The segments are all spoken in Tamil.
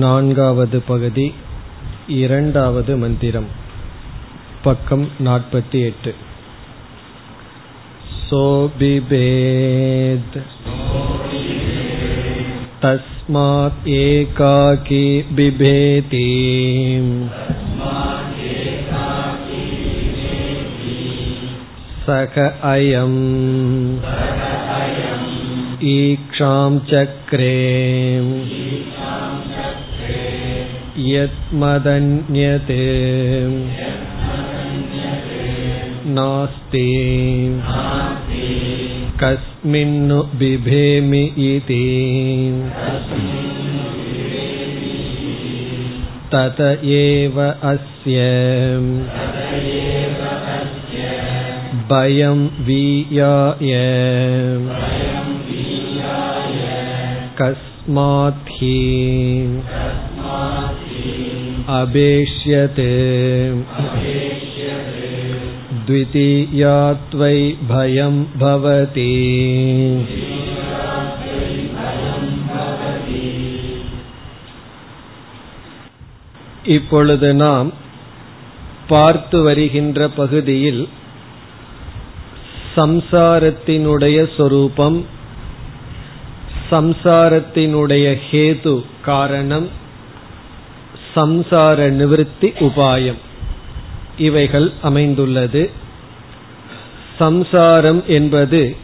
नान्गावद् पगति இரண்டாவது மந்திரம் பக்கம் நாற்பத்தி எட்டு सोऽबिभेद् तस्मात् एकाकी बिभेति सख अयम् ईक्षां चक्रे यत्मदन्यते नास्ति कस्मिन्नु बिभेमि इति तत एव अस्य भयं वीयाय कस्मात् हि अभेष्यते द्वितीयात्वै भयं भवति இப்பொழுது நாம் பார்த்து வருகின்ற பகுதியில் சம்சாரத்தினுடைய சொரூபம் சம்சாரத்தினுடைய ஹேது காரணம் சம்சார நிவிருத்தி உபாயம். இவைகள் அமைந்துள்ளது. சம்சாரம் என்பது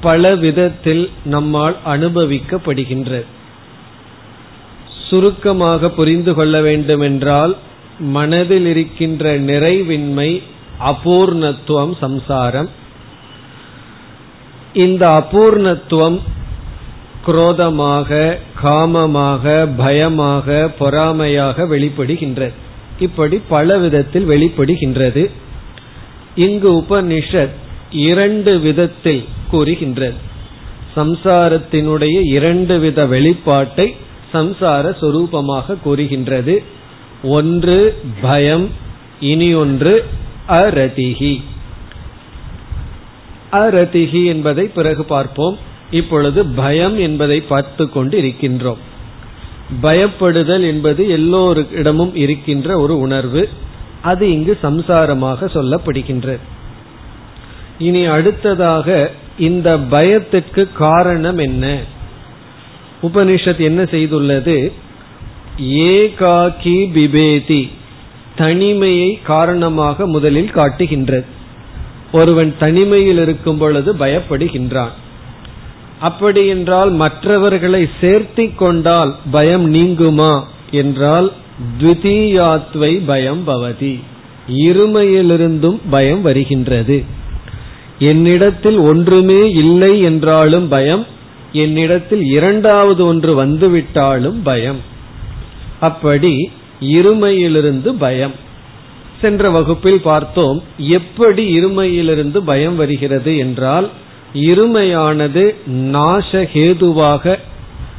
பல விதத்தில் நம்மால் அனுபவிக்கப்படுகின்றது சுருக்கமாக புரிந்து கொள்ள வேண்டுமென்றால் மனதில் இருக்கின்ற நிறைவின்மை அபூர்ணத்துவம் சம்சாரம். இந்த அபூர்ணத்துவம் குரோதமாக காமமாக பயமாக பொறாமையாக வெளிப்படுகின்றது இப்படி பல விதத்தில் வெளிப்படுகின்றது. இங்கு உபனிஷத் இரண்டு விதத்தில் கூறுகின்றது. சம்சாரத்தினுடைய இரண்டு வித வெளிப்பாட்டை சம்சார சொரூபமாக கூறுகின்றது. ஒன்று பயம் இனி ஒன்று அரதிகி. அரதிகி என்பதை பிறகு பார்ப்போம். இப்பொழுது பயம் என்பதை பார்த்து கொண்டு இருக்கின்றோம் பயப்படுதல் என்பது எல்லோரிடமும் இருக்கின்ற ஒரு உணர்வு. அது இங்கு சம்சாரமாக சொல்லப்படுகின்றது. இனி அடுத்ததாக இந்த பயத்திற்கு காரணம் என்ன? உபனிஷத் என்ன செய்துள்ளது? ஏகாக்கி பிபேதி. தனிமையை காரணமாக முதலில் காட்டுகின்றது. ஒருவன் தனிமையில் இருக்கும் பொழுது பயப்படுகின்றான். அப்படி என்றால் மற்றவர்களை சேர்த்தி கொண்டால் பயம் நீங்குமா என்றால் த்விதீயாத்வை பயம் பவதி. இருமையிலிருந்தும் பயம் வருகின்றது. என்னிடத்தில் ஒன்றுமே இல்லை என்றாலும் பயம் என்னிடத்தில் இரண்டாவது ஒன்று வந்துவிட்டாலும் பயம். அப்படி இருமையிலிருந்து பயம். சென்ற வகுப்பில் பார்த்தோம் எப்படி இருமையிலிருந்து பயம் வருகிறது என்றால் இருமையானது நாசஹேதுவாக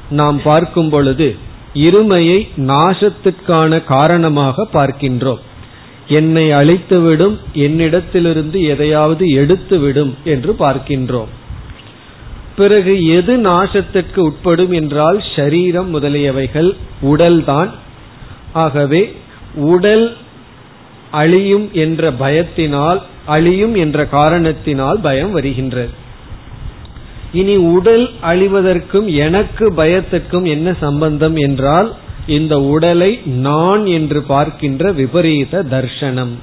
நாம் பார்க்கும் பொழுது இருமையை நாசத்திற்கான காரணமாக பார்க்கின்றோம். என்னை அழித்துவிடும் என்னிடத்திலிருந்து எதையாவது எடுத்துவிடும் என்று பார்க்கின்றோம். பிறகு எது நாசத்திற்கு உட்படும் என்றால் ஷரீரம் முதலியவைகள் உடல்தான் ஆகவே உடல் அழியும் என்ற பயத்தினால் அழியும் என்ற காரணத்தினால் பயம் வருகின்றது. இனி உடல் அழிவதற்கும் எனக்கு பயத்துக்கும் என்ன சம்பந்தம் என்றால் இந்த உடலை நான் என்று பார்க்கின்ற விபரீத தர்ஷனம்.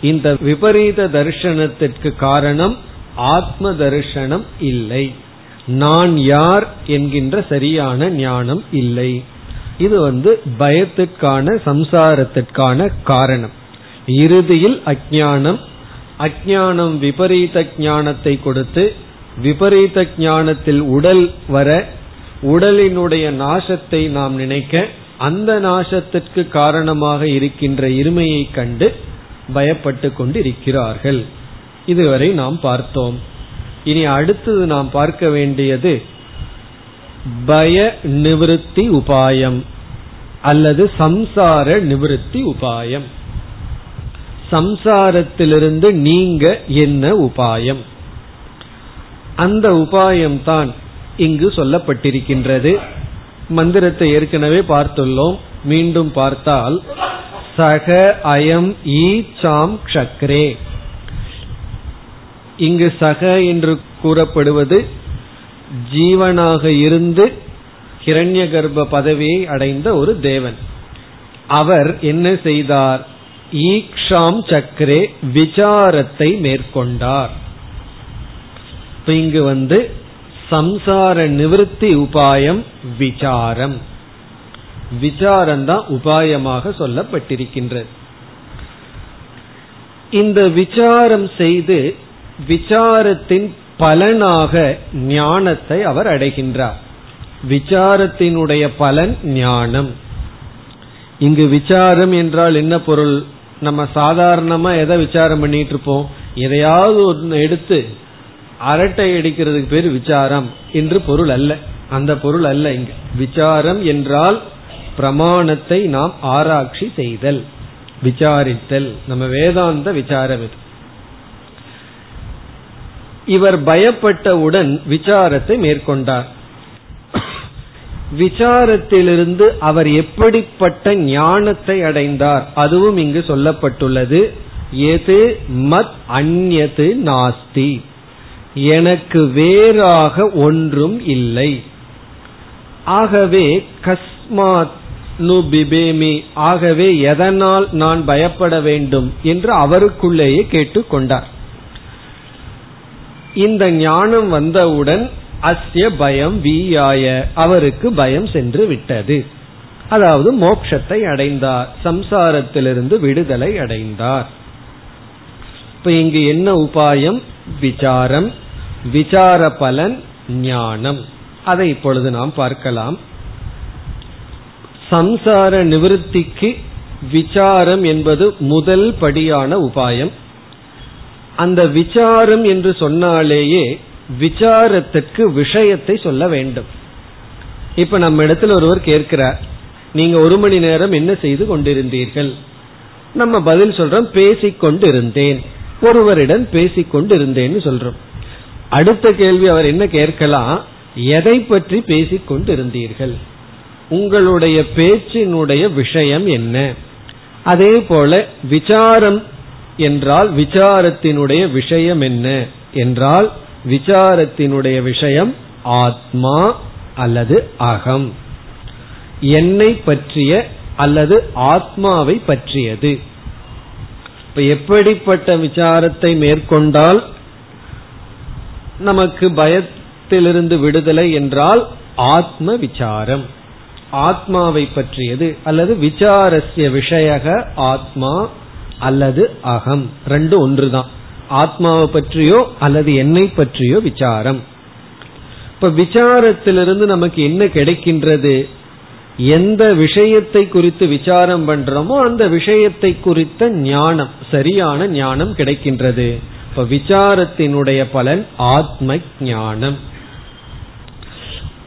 இந்த விபரீத தர்ஷனத்திற்கு காரணம் ஆத்ம தர்ஷனம் இல்லை. நான் யார் என்கின்ற சரியான ஞானம் இல்லை. இது வந்து பயத்திற்கான சம்சாரத்திற்கான காரணம். இறுதியில் அஜானம் அஜானம் விபரீத ஞானத்தை கொடுத்து விபரீத ஞானத்தில் உடல் வர உடலினுடைய நாசத்தை நாம் நினைக்க அந்த நாசத்திற்கு காரணமாக இருக்கின்ற இருமையை கண்டு பயப்பட்டு கொண்டிருக்கிறார்கள். இதுவரை நாம் பார்த்தோம். இனி அடுத்தது நாம் பார்க்க வேண்டியது பய நிவிருத்தி உபாயம் அல்லது சம்சார நிவிருத்தி உபாயம். சம்சாரத்திலிருந்து நீங்க என்ன உபாயம்? அந்த உபாயம்தான் இங்கு சொல்லப்பட்டிருக்கின்றது. மந்திரத்தை ஏற்கனவே பார்த்துள்ளோம். மீண்டும் பார்த்தால் சக அயம் ஈச்சாம் சக்ரே இங்கு சக என்று கூறப்படுவது ஜீவனாக இருந்து கிரண்ய கர்ப்ப பதவியை அடைந்த ஒரு தேவன். அவர் என்ன செய்தார்? ஈக்ஷாம் சக்ரே விசாரத்தை மேற்கொண்டார். இப்ப இங்கு வந்து சம்சார நிவிருத்தி உபாயம் விசாரம். விசாரம் தான் உபாயமாக சொல்லப்பட்டிருக்கின்றது. இந்த விசாரம் செய்து விசாரத்தின் பலனாக ஞானத்தை அவர் அடைகின்றார். விசாரத்தினுடைய பலன் ஞானம். இங்கு விசாரம் என்றால் என்ன பொருள்? நம்ம சாதாரணமா எதை விசாரம் பண்ணிட்டு இருப்போம்? எதையாவது ஒன்று எடுத்து அரட்டை அடிக்கிறதுக்கு பேர் விசாரம் என்று பொருள் அல்ல. அந்த பொருள் அல்ல இங்க. விசாரம் என்றால் பிரமாணத்தை நாம் ஆராய்ச்சி செய்தல் விசாரித்தல். நம்ம வேதாந்த விசாரம் இது. இவர் பயப்பட்டவுடன் விசாரத்தை மேற்கொண்டார். விசாரத்திலிருந்து அவர் எப்படிப்பட்ட ஞானத்தை அடைந்தார் அதுவும் இங்கு சொல்லப்பட்டுள்ளது. எது மத் அந்நது நாஸ்தி. எனக்கு வேறாக ஒன்றும் இல்லை. ஆகவே கஸ்மாத் நு பிபேமி ஆகவே எதனால் நான் பயப்பட வேண்டும் என்று அவருக்குள்ளேயே கேட்டுக்கொண்டார் இந்த ஞானம் வந்தவுடன் அஸ்ய பயம் வீயாய அவருக்கு பயம் சென்று விட்டது. அதாவது மோட்சத்தை அடைந்தார் சம்சாரத்திலிருந்து விடுதலை அடைந்தார். இப்ப இங்கு என்ன உபாயம்? விசாரம். விசார பலன் ஞானம். அதை இப்பொழுது நாம் பார்க்கலாம். சம்சார நிவிருத்திக்கு விசாரம் என்பது முதல் படியான உபாயம். அந்த விசாரம் என்று சொன்னாலேயே விசாரத்திற்கு விஷயத்தை சொல்ல வேண்டும். இப்ப நம்ம இடத்துல ஒருவர் கேட்கிறார் நீங்க ஒரு மணி நேரம் என்ன செய்து கொண்டிருந்தீர்கள்? நம்ம பதில் சொல்றோம் பேசிக்கொண்டு இருந்தேன் ஒருவரிடம் பேசிக்கொண்டு இருந்தேன்னு சொல்றோம். அடுத்த கேள்வி அவர் என்ன கேட்கலாம்? எதை பற்றி பேசிக் கொண்டிருந்தீர்கள்? உங்களுடைய பேச்சினுடைய விஷயம் என்ன? அதே போல விசாரம் என்றால் விசாரத்தினுடைய விஷயம் என்ன? என்றால் விசாரத்தினுடைய விஷயம் ஆத்மா அல்லது அகம். என்னை பற்றிய அல்லது ஆத்மாவை பற்றியது. இப்ப எப்படிப்பட்ட விசாரத்தை மேற்கொண்டால் நமக்கு பயத்திலிருந்து விடுதலை என்றால் ஆத்ம விசாரம். ஆத்மாவை பற்றியது அல்லது விசாரஸ்ய விஷயக ஆத்மா அல்லது அகம். ரெண்டு ஒன்றுதான். ஆத்மாவை பற்றியோ அல்லது என்னை பற்றியோ விசாரம். இப்ப விசாரத்திலிருந்து நமக்கு என்ன கிடைக்கின்றது? எந்த விஷயத்தை குறித்து விசாரம் பண்றோமோ அந்த விஷயத்தை குறித்த ஞானம் சரியான ஞானம் கிடைக்கின்றது. இப்ப விசாரத்தினுடைய பலன் ஆத்ம ஞானம்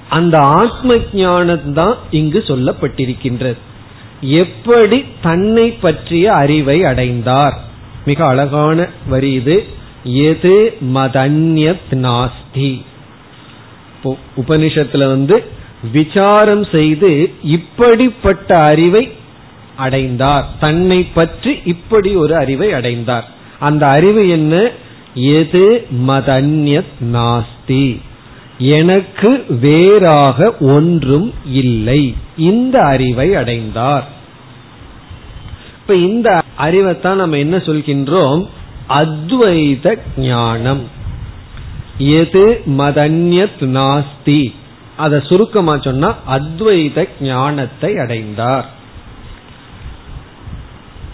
அந்த ஆத்ம ஞானம் தான் இங்கு சொல்லப்பட்டிருக்கின்றது. எப்படி தன்னை பற்றிய அறிவை அடைந்தார்? மிக அழகான வரி இது. எது மதன்யத் நாஸ்தி. உபனிஷத்துல வந்து விசாரம் செய்து இப்படிப்பட்ட அறிவை அடைந்தார். தன்னை பற்றி இப்படி ஒரு அறிவை அடைந்தார். அந்த அறிவு என்ன? எது மதன்யத் நாஸ்தி. எனக்கு வேறாக ஒன்றும் இல்லை. இந்த அறிவை அடைந்தார். இப்ப இந்த அறிவைத்தான் நம்ம என்ன சொல்கின்றோம்? அத்வைத ஞானம். எது மதன்யத் நாஸ்தி. அத சுருக்கமா சொன்னா அத்வைத ஞானத்தை அடைந்தார்.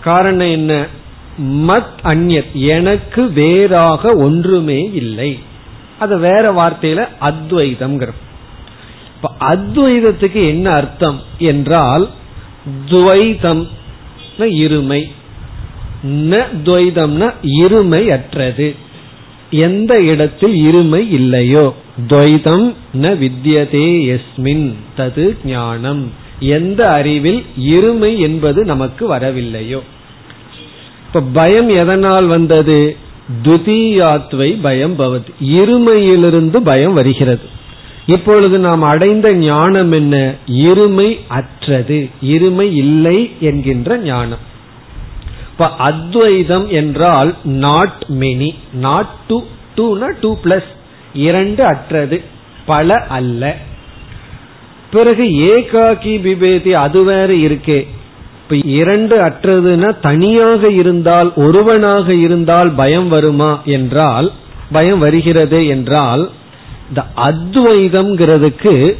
காரணம் என்ன? மத் அந்யத். எனக்கு வேறாக ஒன்றுமே இல்லை. அது வேற வார்த்தையில அத்வைதம் இப்ப அத்வைதத்துக்கு என்ன அர்த்தம் என்றால் துவைதம் இருமை. ந துவைதம்னா இருமை அற்றது எந்த இடத்தில் இருமை இல்லையோ துவைதம் ந வித்யதே எஸ்மின் தது ஞானம். எந்த அறிவில் இருமை என்பது நமக்கு வரவில்லையோ. இப்ப பயம் எதனால் வந்தது? துதியாத்வை பயம் பவது. இருமையிலிருந்து பயம் வருகிறது. இப்பொழுது நாம் அடைந்த ஞானம் என்ன? இருமை அற்றது. இருமை இல்லை என்கின்ற ஞானம். இப்ப அத்வைதம் என்றால் நாட் மெனி நாட் டூ டூனா டூ பிளஸ் இரண்டு அற்றது. பல அல்ல. பிறகு ஏகாக்கி விபேதி அது வேற இருக்கே. இப்ப இரண்டு அற்றதுன்னா தனியாக இருந்தால் ஒருவனாக இருந்தால் பயம் வருமா என்றால் பயம் வருகிறது என்றால் இந்த அத்வைதம்ங்கிறதுக்கு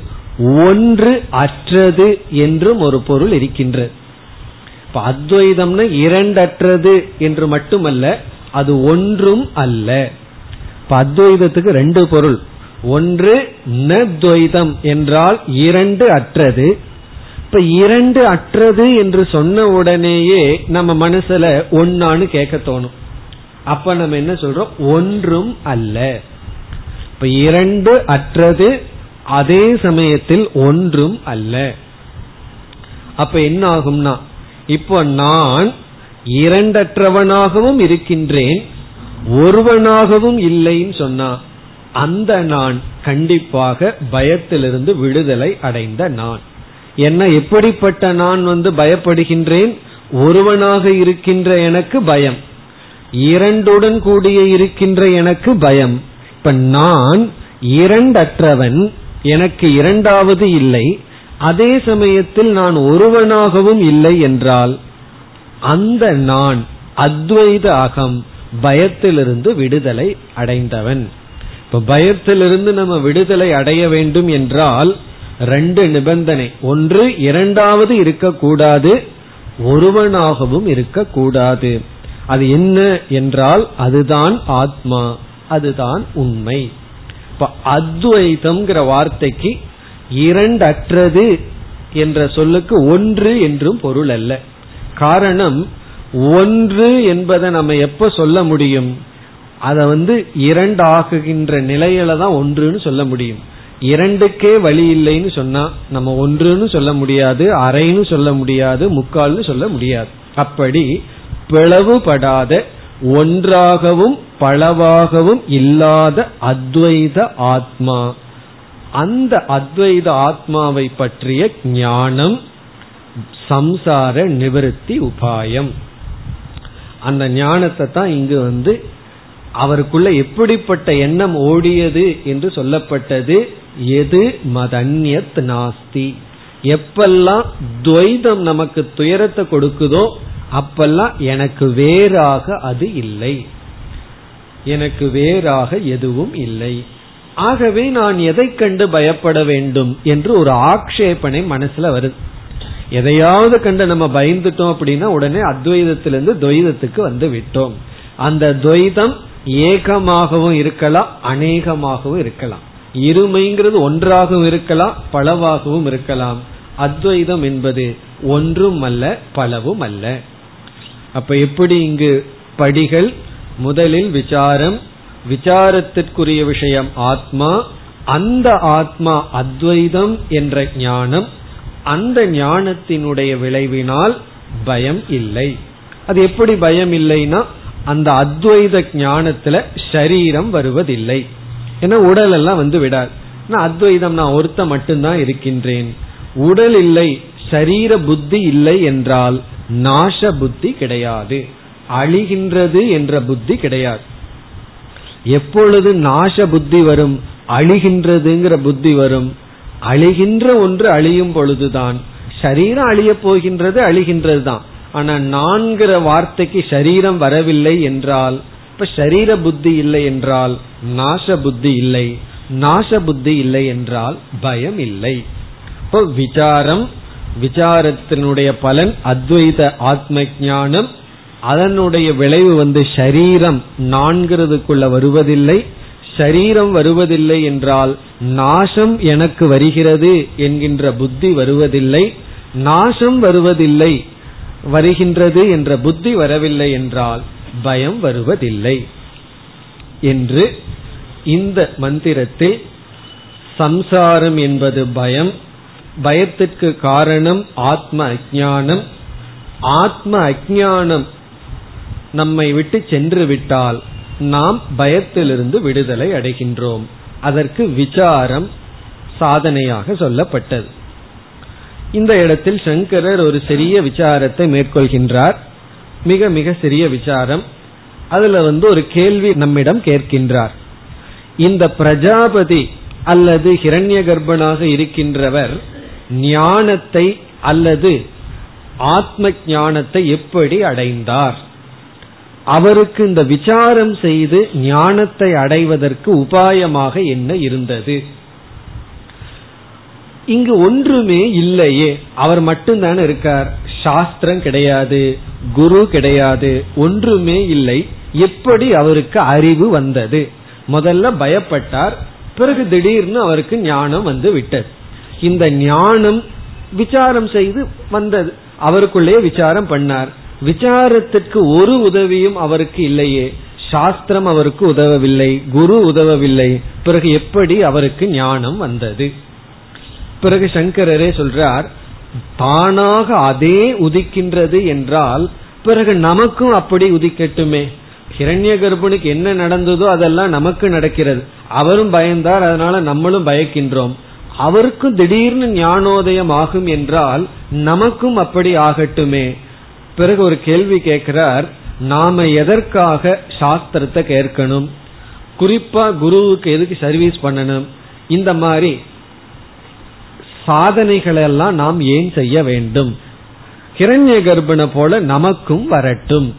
ஒன்று அற்றது என்றும் ஒரு பொருள் இருக்கின்றது இப்ப அத்வைதம்னா இரண்டற்றது என்று மட்டுமல்ல அது ஒன்றும் அல்ல. இப்ப அத்வைதத்துக்கு ரெண்டு பொருள். ஒன்று நத்வைதம் என்றால் இரண்டு அற்றது இப்ப இரண்டு அற்றது என்று சொன்ன உடனேயே நம்ம மனசுல ஒன்னான்னு கேட்க தோணும். அப்ப நம்ம என்ன சொல்றோம்? ஒன்றும் அல்ல. இப்ப இரண்டு அற்றது அதே சமயத்தில் ஒன்றும் அல்ல. அப்ப என்ன ஆகும்னா இப்போ நான் இரண்டற்றவனாகவும் இருக்கின்றேன் ஒருவனாகவும் இல்லைன்னு சொன்னா அந்த நான் கண்டிப்பாக பயத்திலிருந்து விடுதலை அடைந்த நான். என்ன எப்படிப்பட்ட நான் வந்து பயப்படுகின்றேன்? ஒருவனாக இருக்கின்ற எனக்கு பயம். இரண்டுடன் கூடிய இருக்கின்ற எனக்கு பயம். இப்ப நான் இரண்டற்றவன் எனக்கு இரண்டாவது இல்லை. அதே சமயத்தில் நான் ஒருவனாகவும் இல்லை என்றால் அந்த நான் அத்வைத அகம் பயத்திலிருந்து விடுதலை அடைந்தவன். இப்ப பயத்திலிருந்து நம்ம விடுதலை அடைய வேண்டும் என்றால் ரெண்டு நிபந்தனை. ஒன்று இரண்டாவது இருக்கக்கூடாது ஒருவனாகவும் இருக்கக்கூடாது. அது என்ன என்றால் அதுதான் ஆத்மா அதுதான் உண்மை. இப்ப அத்வைதம்ங்கிற வார்த்தைக்கு இரண்டற்றது என்ற சொல்லுக்கு ஒன்று என்றும் பொருள் அல்ல. காரணம் ஒன்று என்பதை நம்ம எப்ப சொல்ல முடியும்? அதை வந்து இரண்டு ஆகுகின்ற நிலையில தான் ஒன்றுன்னு சொல்ல முடியும். இரண்டுக்கே வழி இல்லைன்னு சொன்னா நம்ம ஒன்றுன்னு சொல்ல முடியாது அரைன்னு சொல்ல முடியாது முக்கால்னு சொல்ல முடியாது. அப்படி பிளவுபடாத ஒன்றாகவும் பளவாகவும் இல்லாத அத்வைத ஆத்மா. அந்த அத்வைத ஆத்மாவை பற்றிய ஞானம் சம்சார நிவர்த்தி உபாயம். அந்த ஞானத்தை தான் இங்கு வந்து அவருக்குள்ள எப்படிப்பட்ட எண்ணம் ஓடியது என்று சொல்லப்பட்டது. எது மதன்யத் நாஸ்தி? எப்பெல்லாம் துவைதம் நமக்கு துயரத்தை கொடுக்குதோ அப்பெல்லாம் எனக்கு வேறாக அது இல்லை. எனக்கு வேறாக எதுவும் இல்லை. ஆகவே நான் எதை கண்டு பயப்பட வேண்டும் என்று ஒரு ஆக்ஷேபனை மனசுல வருது. எதையாவது கண்டு நம்ம பயந்துட்டோம் அப்படின்னா உடனே அத்வைதத்திலிருந்து துவைதத்துக்கு வந்து விட்டோம். அந்த துவைதம் ஏகமாகவும் இருக்கலாம் அநேகமாகவும் இருக்கலாம். இருமைங்கிறது ஒன்றாகவும் இருக்கலாம் பலவாகவும் இருக்கலாம். அத்வைதம் என்பது ஒன்றும் அல்ல பலவும் அல்ல. அப்ப எப்படி இங்கு படிகள்? முதலில் விசாரம் விசாரத்திற்குரிய விஷயம் ஆத்மா அந்த ஆத்மா அத்வைதம் என்ற ஞானம் அந்த ஞானத்தினுடைய விளைவினால் பயம் இல்லை. அது எப்படி பயம் இல்லைன்னா அந்த அத்வைத ஞானத்துல சரீரம் வருவதில்லை. ஏன்னா உடல் எல்லாம் வந்து விடாது. அத்வைதம் நான் ஒருத்த மட்டும்தான் இருக்கின்றேன். உடல் இல்லை சரீர புத்தி இல்லை என்றால் நாச புத்தி கிடையாது. அழிகின்றது என்ற புத்தி கிடையாது. எப்பொழுது நாச புத்தி வரும் அழிகின்றதுங்கிற புத்தி வரும் அழிகின்ற ஒன்று அழியும் பொழுதுதான். சரீரம் அழிய போகின்றது அழிகின்றது தான். ஆனா நான்கிற வார்த்தைக்கு சரீரம் வரவில்லை என்றால் இப்ப சரீர புத்தி இல்லை என்றால் நாச புத்தி இல்லை. நாச புத்தி இல்லை என்றால் பயம் இல்லை. இப்போ விசாரம் விசாரத்தினுடைய பலன் அத்வைத ஆத்ம ஞானம் அதனுடைய விளைவு வந்து ஷரீரம் நான்கிறதுக்குள்ள வருவதில்லை. ஷரீரம் வருவதில்லை என்றால் நாசம் எனக்கு வருகிறது என்கின்ற புத்தி வருவதில்லை. நாசம் வருவதில்லை வருகின்றது என்ற புத்தி வரவில்லை என்றால் பயம் வருவதில்லை என்று இந்த மந்திரத்தில் சம்சாரம் என்பது பயம் பயத்திற்கு காரணம் ஆத்ம அஜானம் ஆத்ம அஜானம் நம்மை விட்டு சென்று விட்டால் நாம் பயத்திலிருந்து விடுதலை அடைகின்றோம். அதற்கு விசாரம் சாதனையாக சொல்லப்பட்டது. இந்த இடத்தில் சங்கரர் ஒரு சிறிய விசாரத்தை மேற்கொள்கின்றார். மிக மிக சிறிய விசாரம். அதுல வந்து ஒரு கேள்வி நம்மிடம் கேட்கின்றார். இந்த பிரஜாபதி அல்லது ஹிரண்ய கர்ப்பனாக இருக்கின்றவர் ஞானத்தை அல்லது ஆத்ம ஞானத்தை எப்படி அடைந்தார்? அவருக்கு இந்த விசாரம் செய்து ஞானத்தை அடைவதற்கு உபாயமாக என்ன இருந்தது? இங்கு ஒன்றுமே இல்லையே. அவர் மட்டும்தானே இருக்கார். சாஸ்திரம் கிடையாது குரு கிடையாது ஒன்றுமே இல்லை. எப்படி அவருக்கு அறிவு வந்தது? முதல்ல பயப்பட்டார் பிறகு திடீர்னு அவருக்கு ஞானம் வந்து விட்டது. இந்த ஞானம் விசாரம் செய்து வந்தது. அவருக்குள்ளே விசாரம் பண்ணார். விசாரத்திற்கு ஒரு உதவியும் அவருக்கு இல்லையே. சாஸ்திரம் அவருக்கு உதவவில்லை குரு உதவவில்லை. பிறகு எப்படி அவருக்கு ஞானம் வந்தது? பிறகு சங்கரரே சொல்றார் தானாக அதே உதிக்கின்றது என்றால் பிறகு நமக்கும் அப்படி உதிக்கட்டுமே. ஹிரண்ய கர்ப்பனுக்கு என்ன நடந்ததோ அதெல்லாம் நமக்கு நடக்கிறது. அவரும் பயந்தார் அதனால நம்மளும் பயக்கின்றோம். அவருக்கும் திடீர்னு ஞானோதயம் ஆகும் என்றால் நமக்கும் அப்படி ஆகட்டுமே. பிறகு ஒரு கேள்வி கேட்கிறார் நாம எதற்காக சாஸ்திரத்தை கேட்கணும்? குறிப்பா குருவுக்கு எதுக்கு சர்வீஸ் பண்ணணும்? இந்த மாதிரி சாதனைகளை எல்லாம் நாம் ஏன் செய்ய வேண்டும்? கிரண்ய கர்ப்பனை போல நமக்கும் வரட்டும்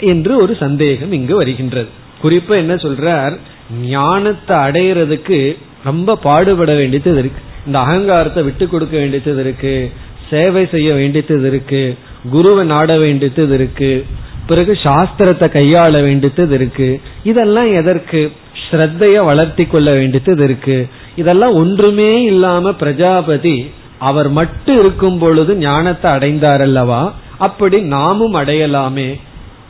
என்று ஒரு சந்தேகம் இங்கு வருகின்றது. குறிப்பா என்ன சொல்றார்? ஞானத்தை அடையிறதுக்கு ரொம்ப பாடுபட வேண்டியது இருக்கு. இந்த அகங்காரத்தை விட்டு கொடுக்க வேண்டியது இருக்கு. சேவை செய்ய வேண்டியது இருக்கு. குருவை நாட வேண்டியது இருக்கு. பிறகு சாஸ்திரத்தை கையாள வேண்டியது இருக்கு. இதெல்லாம் எதற்கு? ஸ்ரத்தைய வளர்த்தி கொள்ள வேண்டியது இருக்கு. இதெல்லாம் ஒன்றுமே இல்லாம பிரஜாபதி அவர் மட்டும் இருக்கும் பொழுது ஞானத்தை அடைந்தார் அல்லவா? அப்படி நாமும் அடையலாமே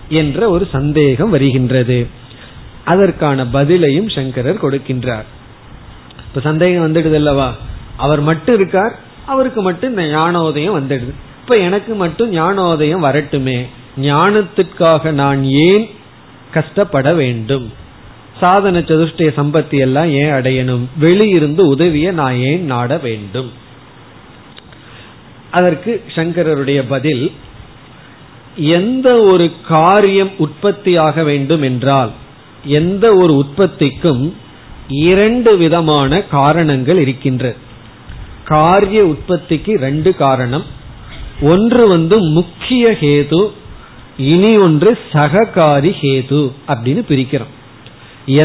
என்ற ஒரு சந்தேகம் வருகின்றது. அதற்கான பதிலையும் சங்கரர் கொடுக்கின்றார். இப்ப சந்தேகம் வந்துடுது அல்லவா? அவர் மட்டும் இருக்கார் அவருக்கு மட்டும் இந்த ஞானோதயம் வந்துடுது. இப்ப எனக்கு மட்டும் ஞானோதயம் வரட்டுமே. ஞானத்திற்காக நான் ஏன் கஷ்டப்பட வேண்டும்? சாதன சதுஷ்டய சம்பத்தி எல்லாம் ஏன் அடையணும்? வெளியிருந்து உதவிய நான் ஏன் நாட வேண்டும்? அதற்கு சங்கரருடைய பதில் எந்த ஒரு காரியம் உற்பத்தியாக வேண்டும் என்றால் எந்த ஒரு உற்பத்திக்கும் இரண்டு விதமான காரணங்கள் இருக்கின்றது காரிய உற்பத்திக்கு ரெண்டு காரணம். ஒன்று வந்து முக்கிய ஹேது இனி ஒன்று சககாரி ஹேது அப்படின்னு பிரிக்கிறோம்.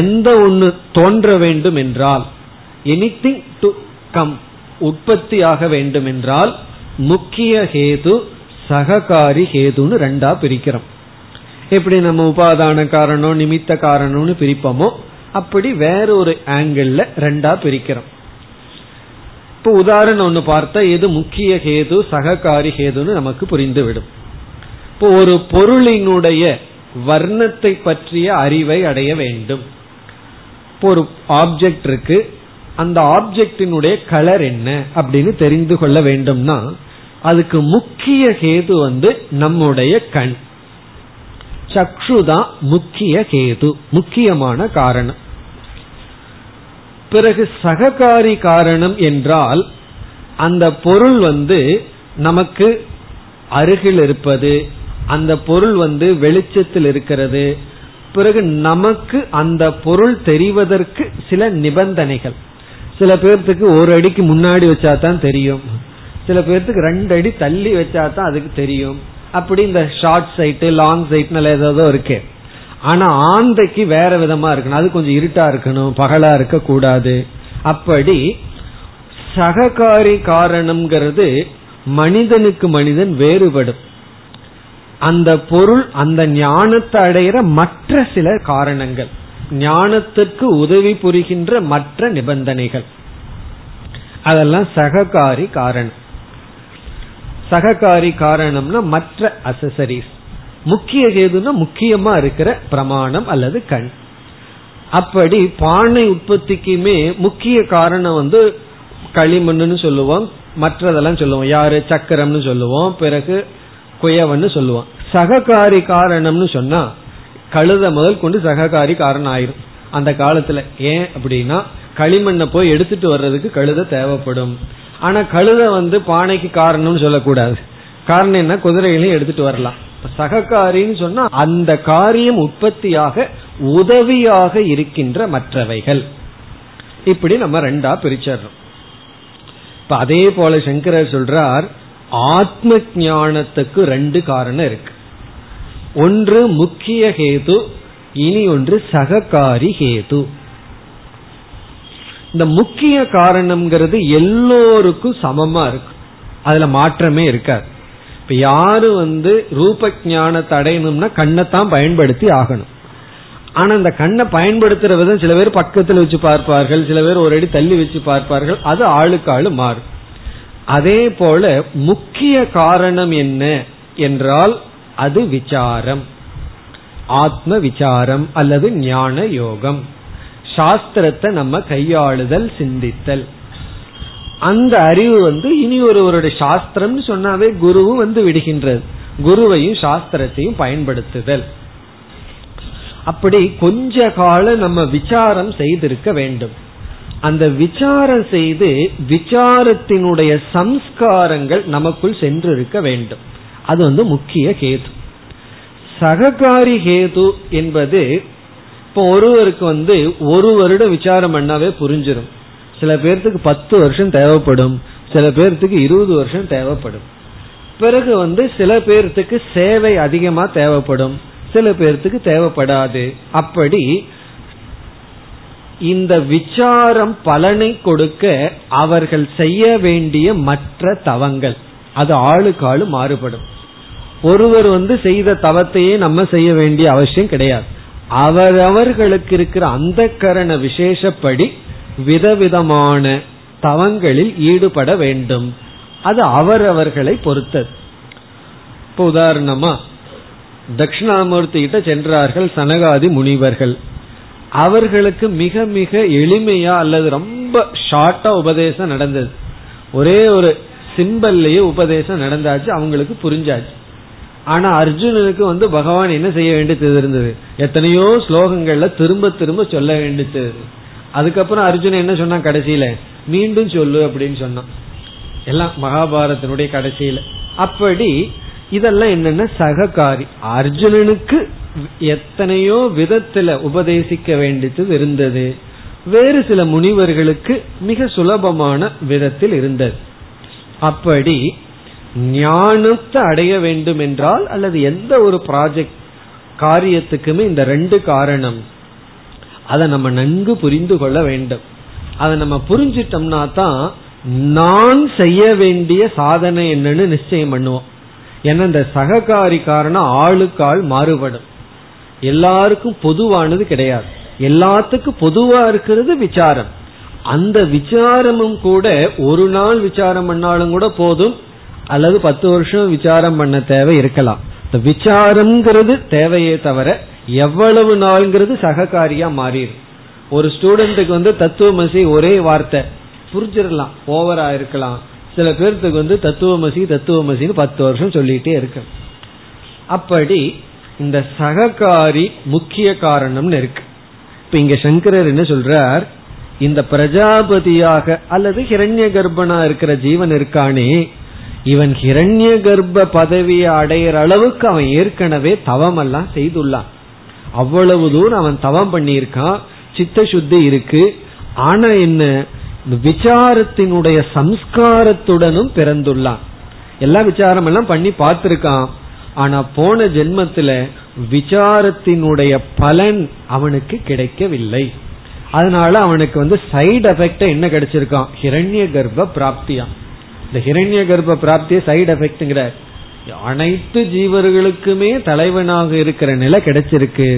எந்த ஒன்று தோன்ற வேண்டும் என்றால் எனிதிங் டு கம் உற்பத்தியாக வேண்டும் என்றால் முக்கிய ஹேது சககாரி ஹேதுன்னு ரெண்டா பிரிக்கிறோம். எப்படி நம்ம உபாதான காரணம் நிமித்த காரணம்னு பிரிப்போமோ அப்படி வேற ஒரு ஆங்கிள் ரெண்டா பிரிக்கிறோம். இப்போ உதாரணம் ஒன்று பார்த்தா எது முக்கிய ஹேது சககாரி ஹேதுன்னு நமக்கு புரிந்துவிடும். இப்போ ஒரு பொருளினுடைய வர்ணத்தை பற்றிய அறிவை அடைய வேண்டும். இப்போ ஒரு ஆப்ஜெக்ட் இருக்கு. அந்த ஆப்ஜெக்டினுடைய கலர் என்ன அப்படின்னு தெரிந்து கொள்ள வேண்டும்னா அதுக்கு முக்கிய ஹேது வந்து நம்முடைய கண். சக்ஷுதான் முக்கிய கேது முக்கியமான காரணம். பிறகு சககாரி காரணம் என்றால் அந்த பொருள் வந்து நமக்கு அருகில் இருப்பது அந்த பொருள் வந்து வெளிச்சத்தில் இருக்கிறது. பிறகு நமக்கு அந்த பொருள் தெரிவதற்கு சில நிபந்தனைகள். சில பேர்த்துக்கு ஒரு அடிக்கு முன்னாடி வச்சா தான் தெரியும். சில பேர்த்துக்கு ரெண்டு அடி தள்ளி வச்சா தான் அதுக்கு தெரியும். அப்படி இந்த ஷார்ட் சைட்டு லாங் சைட்னால ஏதோ இருக்கு. ஆனா ஆந்தைக்கு வேற விதமா இருக்கணும். அது கொஞ்சம் இருட்டா இருக்கணும் பகலா இருக்க கூடாது அப்படி சககாரி காரணம்ங்கிறது மனிதனுக்கு மனிதன் வேறுபடும். அந்த பொருள் அந்த ஞானத்தை அடையிற மற்ற சில காரணங்கள். ஞானத்துக்கு உதவி புரிகின்ற மற்ற நிபந்தனைகள். அதெல்லாம் சககாரி காரணம். சககாரி காரணம்னா மற்ற அசசரிஸ் முக்கிய கேதுன்னா முக்கியமா இருக்கிற பிரமாணம் அல்லது கண். அப்படி பானை உற்பத்திக்குமே முக்கிய காரணம் வந்து களிமண்ணுன்னு சொல்லுவோம் மற்றதெல்லாம் சொல்லுவோம். யாரு? சக்கரம்னு சொல்லுவோம். பிறகு குயவன்னு சொல்லுவான். சககாரி காரணம்னு சொன்னா கழுத முதல் கொண்டு சககாரி காரணம் ஆயிரும் அந்த காலத்துல ஏன் அப்படின்னா களிமண்ணை போய் எடுத்துட்டு வர்றதுக்கு கழுத தேவைப்படும். ஆனா கழுத வந்து பானைக்கு காரணம்னு சொல்லக்கூடாது. காரணம் என்ன? குதிரைகளையும் எடுத்துட்டு வரலாம். சககாரின்னு சொன்னா அந்த காரியம் உற்பத்தியாக உதவியாக இருக்கின்ற மற்றவைகள். இப்படி நம்ம ரெண்டா பிரிச்சிடறோம். இப்ப அதே போல சங்கரர் சொல்றார் ஆத்ம ஞானத்துக்கு ரெண்டு காரணம் இருக்கு. ஒன்று முக்கிய ஹேது இனி ஒன்று சககாரி ஹேது. இந்த முக்கிய காரணம்ங்கிறது எல்லோருக்கும் சமமா இருக்கு. அதுல மாற்றமே இருக்காது. இப்ப யாரு வந்து ரூப ஞானத்தை அடையணும்னா கண்ணைத்தான் பயன்படுத்தி ஆகணும். ஆனா இந்த கண்ணை பயன்படுத்துற விதம் சில பேர் பக்கத்தில் வச்சு பார்ப்பார்கள் சில பேர் ஒரு அடி தள்ளி வச்சு பார்ப்பார்கள் அது ஆளுக்கு ஆளு மாறும். அதே போல முக்கிய காரணம் என்ன என்றால் அது விசாரம். ஆத்ம விசாரம் அல்லது ஞான யோகம். சாஸ்திரத்தை நம்ம கையாளுதல் சிந்தித்தல். அந்த அறிவு வந்து இனி ஒருவருடைய சாஸ்திரம் சொன்னாவே குருவும் வந்து விடுகின்றது. குருவையும் சாஸ்திரத்தையும் பயன்படுத்துதல். அப்படி கொஞ்ச காலம் நம்ம விசாரம் செய்திருக்க வேண்டும். அந்த விசாரம் செய்து விசாரத்தினுடைய சம்ஸ்காரங்கள் நமக்குள் சென்று இருக்க வேண்டும். அது வந்து முக்கிய கேது. சககாரி ஹேது என்பது இப்போ ஒருவருக்கு வந்து ஒரு வருடம் விசாரம் பண்ணாவே புரிஞ்சிடும் சில பேர்த்துக்கு பத்து வருஷம் தேவைப்படும். சில பேர்த்துக்கு இருபது வருஷம் தேவைப்படும். பிறகு வந்து சில பேர்த்துக்கு சேவை அதிகமா தேவைப்படும். சில பேர்த்துக்கு தேவைப்படாது. அப்படி இந்த விசாரம் பலனை கொடுக்க அவர்கள் செய்ய வேண்டிய மற்ற தவங்கள். அது ஆளுக்கு ஆளு மாறுபடும். ஒருவர் வந்து செய்த தவத்தையே நம்ம செய்ய வேண்டிய அவசியம் கிடையாது. அவரவர்களுக்கு இருக்கிற அந்த கரண விசேஷப்படி விதவிதமான தவங்களில் ஈடுபட வேண்டும். அது அவரவர்களை பொறுத்தது. இப்போ உதாரணமா தட்சிணாமூர்த்தி கிட்ட சென்றார்கள் சனகாதி முனிவர்கள். அவர்களுக்கு மிக மிக எளிமையா அல்லது ரொம்ப ஷார்ட்டா உபதேசம் நடந்தது. ஒரே ஒரு சிம்பல்லையே உபதேசம் நடந்தாச்சு அவங்களுக்கு புரிஞ்சாச்சு. ஆனா அர்ஜுனனுக்கு வந்து பகவான் என்ன செய்ய வேண்டியது இருந்தது எத்தனையோ ஸ்லோகங்கள்ல திரும்ப திரும்ப சொல்ல வேண்டியது. அதுக்கப்புறம் அர்ஜுனன் என்ன சொன்னான் கடைசியில? மீண்டும் சொல்லு அப்படின்னு சொன்னான். எல்லாம் மகாபாரதனுடைய கடைசியில. அப்படி இதெல்லாம் என்னன்னா? சககாரி. அர்ஜுனனுக்கு எத்தனையோ விதத்துல உபதேசிக்க வேண்டியது இருந்தது. வேறு சில முனிவர்களுக்கு மிக சுலபமான விதத்தில் இருந்தது. அப்படி ஞானத்தை அடைய வேண்டும் என்றால் அல்லது எந்த ஒரு ப்ராஜெக்ட் காரியத்துக்குமே இந்த ரெண்டு காரணம். அதை நம்ம நன்கு புரிந்து கொள்ள வேண்டும். அதை நம்ம புரிஞ்சிட்டோம்னா தான் நான் செய்ய வேண்டிய சாதனை என்னன்னு நிச்சயம் பண்ணுவோம். ஏன்னா இந்த சககாரி காரணம் ஆளுக்கு ஆள் மாறுபடும். எல்லாருக்கும் பொதுவானது கிடையாது. எல்லாத்துக்கும் பொதுவா இருக்கிறது விசாரம். அந்த விசாரமும் கூட ஒரு நாள் விசாரம் பண்ணாலும் கூட போதும். அல்லது பத்து வருஷம் விசாரம் பண்ண தேவை இருக்கலாம். இந்த விசாரம்ங்கிறது தேவையே தவிர எவ்வளவு நாள்ங்கிறது சககாரியா மாறிடும். ஒரு ஸ்டூடெண்ட்டுக்கு வந்து தத்துவமசி ஒரே வார்த்தை. புரிஞ்சிடலாம். ஓவரா இருக்கலாம். சில பேர்த்துக்கு வந்து தத்துவமசி தத்துவமசின்னு பத்து வருஷம் சொல்லிட்டே இருக்கு. அப்படி இந்த சககாரி முக்கிய காரணம்னு இருக்கு. இப்ப இங்க சங்கரர் என்ன சொல்றார்? இந்த பிரஜாபதியாக அல்லது ஹிரண்ய கர்ப்பனா இருக்கிற ஜீவன் இருக்கானே இவன் ஹிரண்ய கர்ப்ப பதவியை அடையிற அளவுக்கு அவன் ஏற்கனவே தவம் எல்லாம் செய்துள்ளான். அவ்வளவு தூரம் அவன் தவம் பண்ணியிருக்கான் சித்த சுத்தி இருக்கு. ஆனா என்ன? விசாரத்தினுடைய சம்ஸ்காரத்துடனும் பிறந்துள்ளான். எல்லா விசாரம் எல்லாம் பண்ணி பார்த்திருக்கான். ஆனா போன ஜென்மத்துல விசாரத்தினுடைய பலன் அவனுக்கு கிடைக்கவில்லை. அதனால அவனுக்கு வந்து சைடு எஃபெக்ட் என்ன கிடைச்சிருக்கான்? ஹிரண்ய கர்ப்ப பிராப்தியா இந்த ஹிரண்ய கர்ப்ப பிராப்திய சைடு எஃபெக்ட்ங்கிற அனைத்து ஜீவர்களுக்குமே தலைவனாக இருக்கிற நிலை கிடைச்சிருக்கு.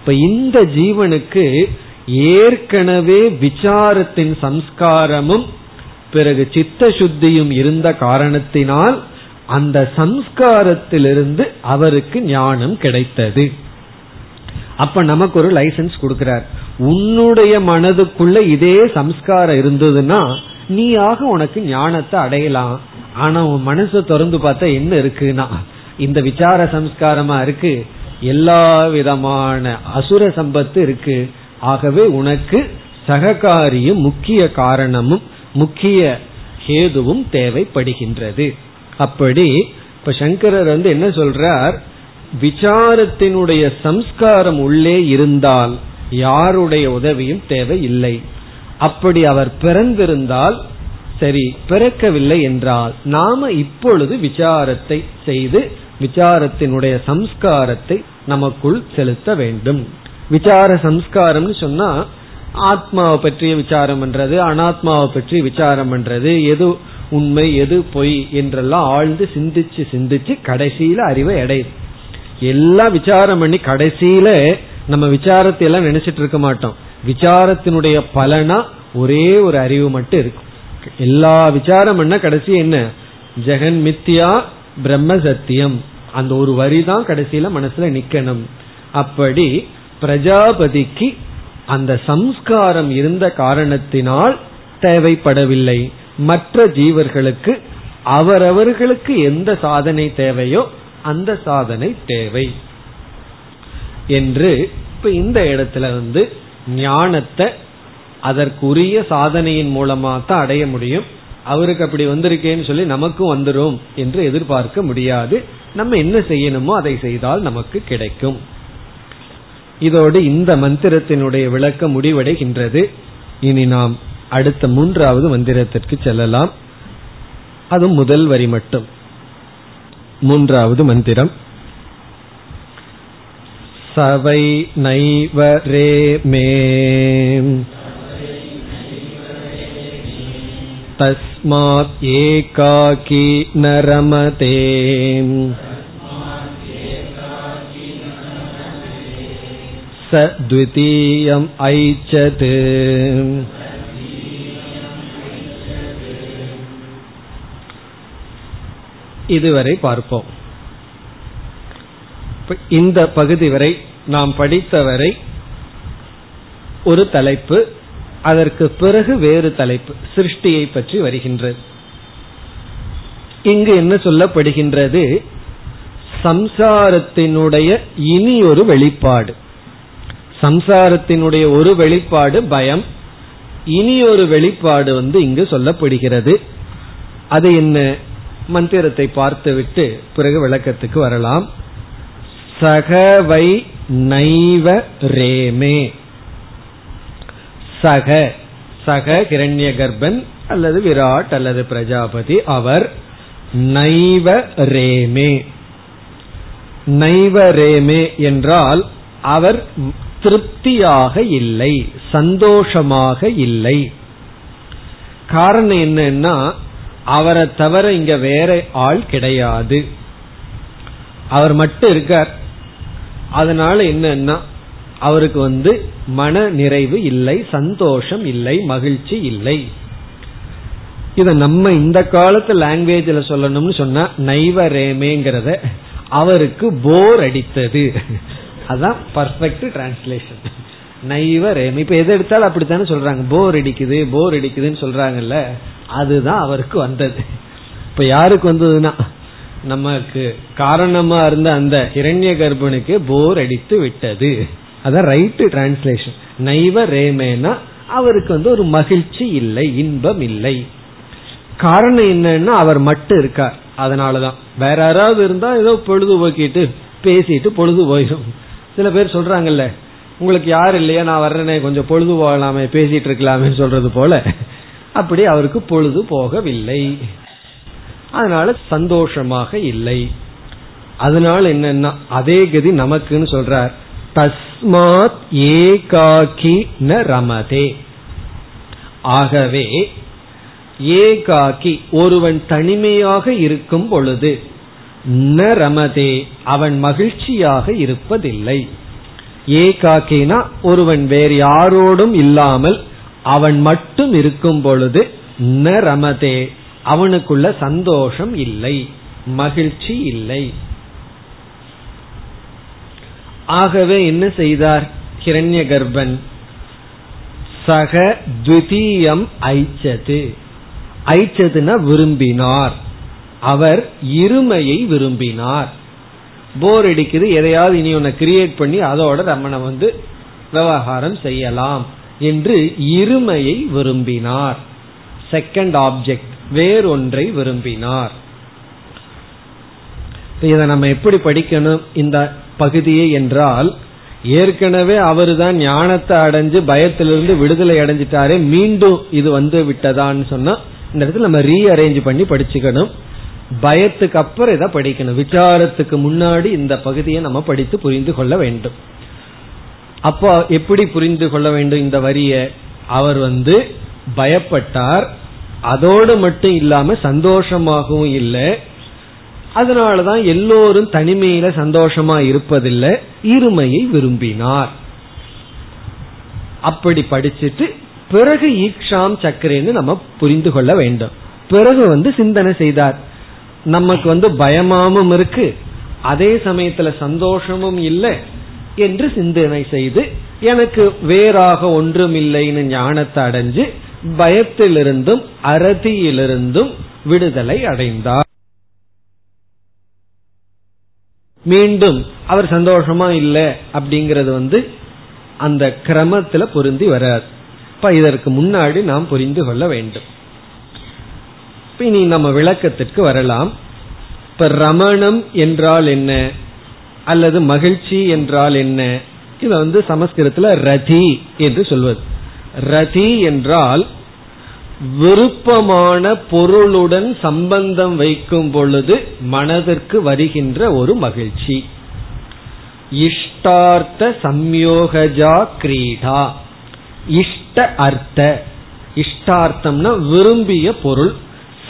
இப்ப இந்த ஜீவனுக்கு ஏற்கனவே விசாரத்தின் சம்ஸ்காரமும் பிறகு சித்த சுத்தியும் இருந்த காரணத்தினால் அந்த சம்ஸ்காரத்திலிருந்து அவருக்கு ஞானம் கிடைத்தது. அப்ப நமக்கு ஒரு லைசன்ஸ் கொடுக்கிறார். உன்னுடைய மனதுக்குள்ள இதே சம்ஸ்காரம் இருந்ததுன்னா நீயாக உனக்கு ஞானத்தை அடையலாம். ஆனா உன் மனசை திறந்து பார்த்தா என்ன இருக்குன்னா இந்த விசார சம்ஸ்காரமா இருக்கு. எல்லா விதமான அசுர சம்பத்து இருக்கு. ஆகவே உனக்கு சககாரியும் முக்கிய காரணமும் முக்கிய ஹேதுவும் தேவைப்படுகின்றது. அப்படி இப்ப சங்கரர் வந்து என்ன சொல்றார்? விசாரத்தினுடைய சம்ஸ்காரம் உள்ளே இருந்தால் யாருடைய உதவியும் தேவை இல்லை அப்படி அவர் பிறந்திருந்தால் சரி பிறக்கவில்லை என்றால் நாம இப்பொழுது விசாரத்தை செய்து விசாரத்தினுடைய சம்ஸ்காரத்தை நமக்குள் செலுத்த வேண்டும். விசார சம்ஸ்காரம்னு சொன்னா ஆத்மாவை பற்றிய விசாரம் பண்றது அனாத்மாவை பற்றி விசாரம் பண்றது எது உண்மை எது பொய் என்றெல்லாம் ஆழ்ந்து சிந்திச்சு சிந்திச்சு கடைசியில அறிவை அடையுது எல்லாம் விசாரம் பண்ணி கடைசியில நம்ம விசாரத்தை எல்லாம் நினைச்சிட்டு இருக்க மாட்டோம். விசாரத்தினுடைய பலனா ஒரே ஒரு அறிவு மட்டும் இருக்கும். எல்லா விசாரம் பண்ண கடைசி என்ன? ஜெகன் மித்தியா பிரம்ம சத்தியம். அந்த ஒரு வரி தான் கடைசியில மனசுல நிக்கணும். அப்படி பிரஜாபதிக்கு அந்த சம்ஸ்காரம் இருந்த காரணத்தினால் தேவைப்படவில்லை. மற்ற ஜீவர்களுக்கு அவரவர்களுக்கு எந்த சாதனை தேவையோ அந்த சாதனை தேவை. என்று இப்ப இந்த இடத்துல வந்து ஞானத்தை அதற்குரிய சாதனையின் மூலமா தான் அடைய முடியும். அவருக்கு அப்படி வந்திருக்கேன்னு சொல்லி நமக்கும் வந்துடும் என்று எதிர்பார்க்க முடியாது. நம்ம என்ன செய்யணுமோ அதை செய்தால் நமக்கு கிடைக்கும். இதோடு இந்த மந்திரத்தினுடைய விளக்கம் முடிவடைகின்றது. இனி நாம் அடுத்த மூன்றாவது மந்திரத்திற்கு செல்லலாம் அது முதல் வரி மட்டும் மூன்றாவது மந்திரம் சவை நைவ ரே மே तस्मात् एकाकी न रमते स द्वितीयम् ऐच्छत् இதுவரை பார்ப்போம். இந்த பகுதி வரை நாம் படித்தவரை ஒரு தலைப்பு அதற்கு பிறகு வேறு தலைப்பு சிருஷ்டியை பற்றி வருகின்றது. இங்கு என்ன சொல்லப்படுகின்றது? சம்சாரத்தினுடைய இனி ஒரு வெளிப்பாடு. சம்சாரத்தினுடைய ஒரு வெளிப்பாடு பயம். இனி ஒரு வெளிப்பாடு வந்து இங்கு சொல்லப்படுகிறது. அது என்ன? மந்திரத்தை பார்த்துவிட்டு பிறகு விளக்கத்துக்கு வரலாம். சகவை நைவ ரேமே. சக சக கிரண்ய கர்ப்பன் அல்லது விராட் அல்லது பிரஜாபதி அவர் நைவ ரேமே. நைவ ரேமே என்றால் அவர் திருப்தியாக இல்லை சந்தோஷமாக இல்லை. காரணம் என்னன்னா அவரை தவிர இங்க வேற ஆள் கிடையாது. அவர் மட்டும் இருக்கார். அதனால என்னன்னா அவருக்கு வந்து மன நிறைவு இல்லை சந்தோஷம் இல்லை மகிழ்ச்சி இல்லை. இத நம்ம இந்த காலத்து லாங்குவேஜ்ல சொல்லணும்னு சொன்னா நைவ ரேமேங்கிறத அவருக்கு போர் அடித்தது. அதான் பர்ஃபெக்ட் டிரான்ஸ்லேஷன் நைவ ரேம். இப்ப எது எடுத்தாலும் அப்படித்தானே சொல்றாங்க. போர் அடிக்குது போர் அடிக்குதுன்னு சொல்றாங்கல்ல அதுதான் அவருக்கு வந்தது. இப்ப யாருக்கு வந்ததுன்னா நமக்கு காரணமா இருந்த அந்த இரண்ய கர்ப்பனுக்கு போர் அடித்து விட்டது. அதான் ரைட்டு டிரான்ஸ்லேஷன் நைவ ரேமேனா அவருக்கு வந்து ஒரு மகிழ்ச்சி இல்லை இன்பம் இல்லை. காரணம் என்னன்னா அவர் மட்டும் இருக்கார். அதனாலதான். வேற யாராவது இருந்தா ஏதோ பொழுது போக்கிட்டு பேசிட்டு பொழுது போயிடும். சில பேர் சொல்றாங்கல்ல உங்களுக்கு யார் இல்லையா நான் வர்றேனே கொஞ்சம் பொழுது போகலாமே பேசிட்டு இருக்கலாமே சொல்றது போல. அப்படி அவருக்கு பொழுது போகவில்லை. அதனால சந்தோஷமாக இல்லை. அதனால என்னன்னா அதே கதி நமக்குன்னு சொல்றார். தஸ்மாத் ஏகாக்கி ந ரமதே. ஆகவே ஏகாக்கி ஒருவன் தனிமையாக இருக்கும் பொழுது ந ரமதே அவன் மகிழ்ச்சியாக இருப்பதில்லை. ஏகாக்கினா ஒருவன் வேறு யாரோடும் இல்லாமல் அவன் மட்டும் இருக்கும் பொழுது ந ரமதே அவனுக்குள்ள சந்தோஷம் இல்லை மகிழ்ச்சி இல்லை. ஆகவே என்ன செய்தார் ஹிரண்ய கர்ப்பன் சக துவிதீயம் ஐச்சது. ஐச்சதுனா விரும்பினார். அவர் இருமையை விரும்பினார். போர் அடிக்குது எதையாவது இனி ஒன்னு கிரியேட் பண்ணி அதோட ரமணை வந்து விவகாரம் செய்யலாம் என்று இருமையை விரும்பினார். செகண்ட் ஆப்ஜெக்ட் வேறொன்றை விரும்பினார். இதை நம்ம எப்படி படிக்கணும்? இந்த பகுதியை என்றால் ஏற்கனவே அவர் தான் ஞானத்தை அடைஞ்சு பயத்திலிருந்து விடுதலை அடைஞ்சிட்டாரே மீண்டும் இது வந்து விட்டதான்னு சொன்னா இந்த இடத்துல நம்ம ரீஅரேஞ்ச் பண்ணி படிச்சுக்கணும். பயத்துக்கு அப்புறம் இதை படிக்கணும். விசாரத்துக்கு முன்னாடி இந்த பகுதியை நம்ம படித்து புரிந்து கொள்ள வேண்டும். அப்போ எப்படி புரிந்து கொள்ள வேண்டும் இந்த வரிய? அவர் வந்து பயப்பட்டார். அதோடு மட்டும் இல்லாம சந்தோஷமாகவும் இல்லை. அதனாலதான் எல்லோரும் தனிமையில சந்தோஷமா இருப்பதில்லை. இருமையை விரும்பினார். அப்படி படிச்சுட்டு பிறகு ஈக்ஷாம் சக்கரேன்னு நம்ம புரிந்து கொள்ள வேண்டும். பிறகு வந்து சிந்தனை செய்தார். நமக்கு வந்து பயமாவும் இருக்கு. அதே சமயத்துல சந்தோஷமும் இல்லை என்று சிந்தனை செய்து எனக்கு வேறாக ஒன்றும் இல்லைன்னு ஞானத்தை அடைஞ்சு பயத்திலிருந்தும் அறதியிலிருந்தும் விடுதலை அடைந்தார். மீண்டும் அவர் சந்தோஷமா இல்லை அப்படிங்கறது வந்து அந்த கிரமத்துல பொருந்தி வராது இப்ப இதற்கு முன்னாடி நாம் புரிந்து கொள்ள வேண்டும். இனி நம்ம விளக்கத்திற்கு வரலாம். இப்ப ரமணம் என்றால் என்ன? அல்லது மகிழ்ச்சி என்றால் என்ன? இது வந்து சமஸ்கிருதத்துல ரதி என்று சொல்வது. ரதி என்றால் விருப்பமான பொருளுடன் சம்பந்தம் வைக்கும் பொழுது மனதிற்கு வருகின்ற ஒரு மகிழ்ச்சி. இஷ்டார்த்த சம்யோகஜா கிரீடா. இஷ்ட அர்த்த. இஷ்டார்த்தம்னா விரும்பிய பொருள்.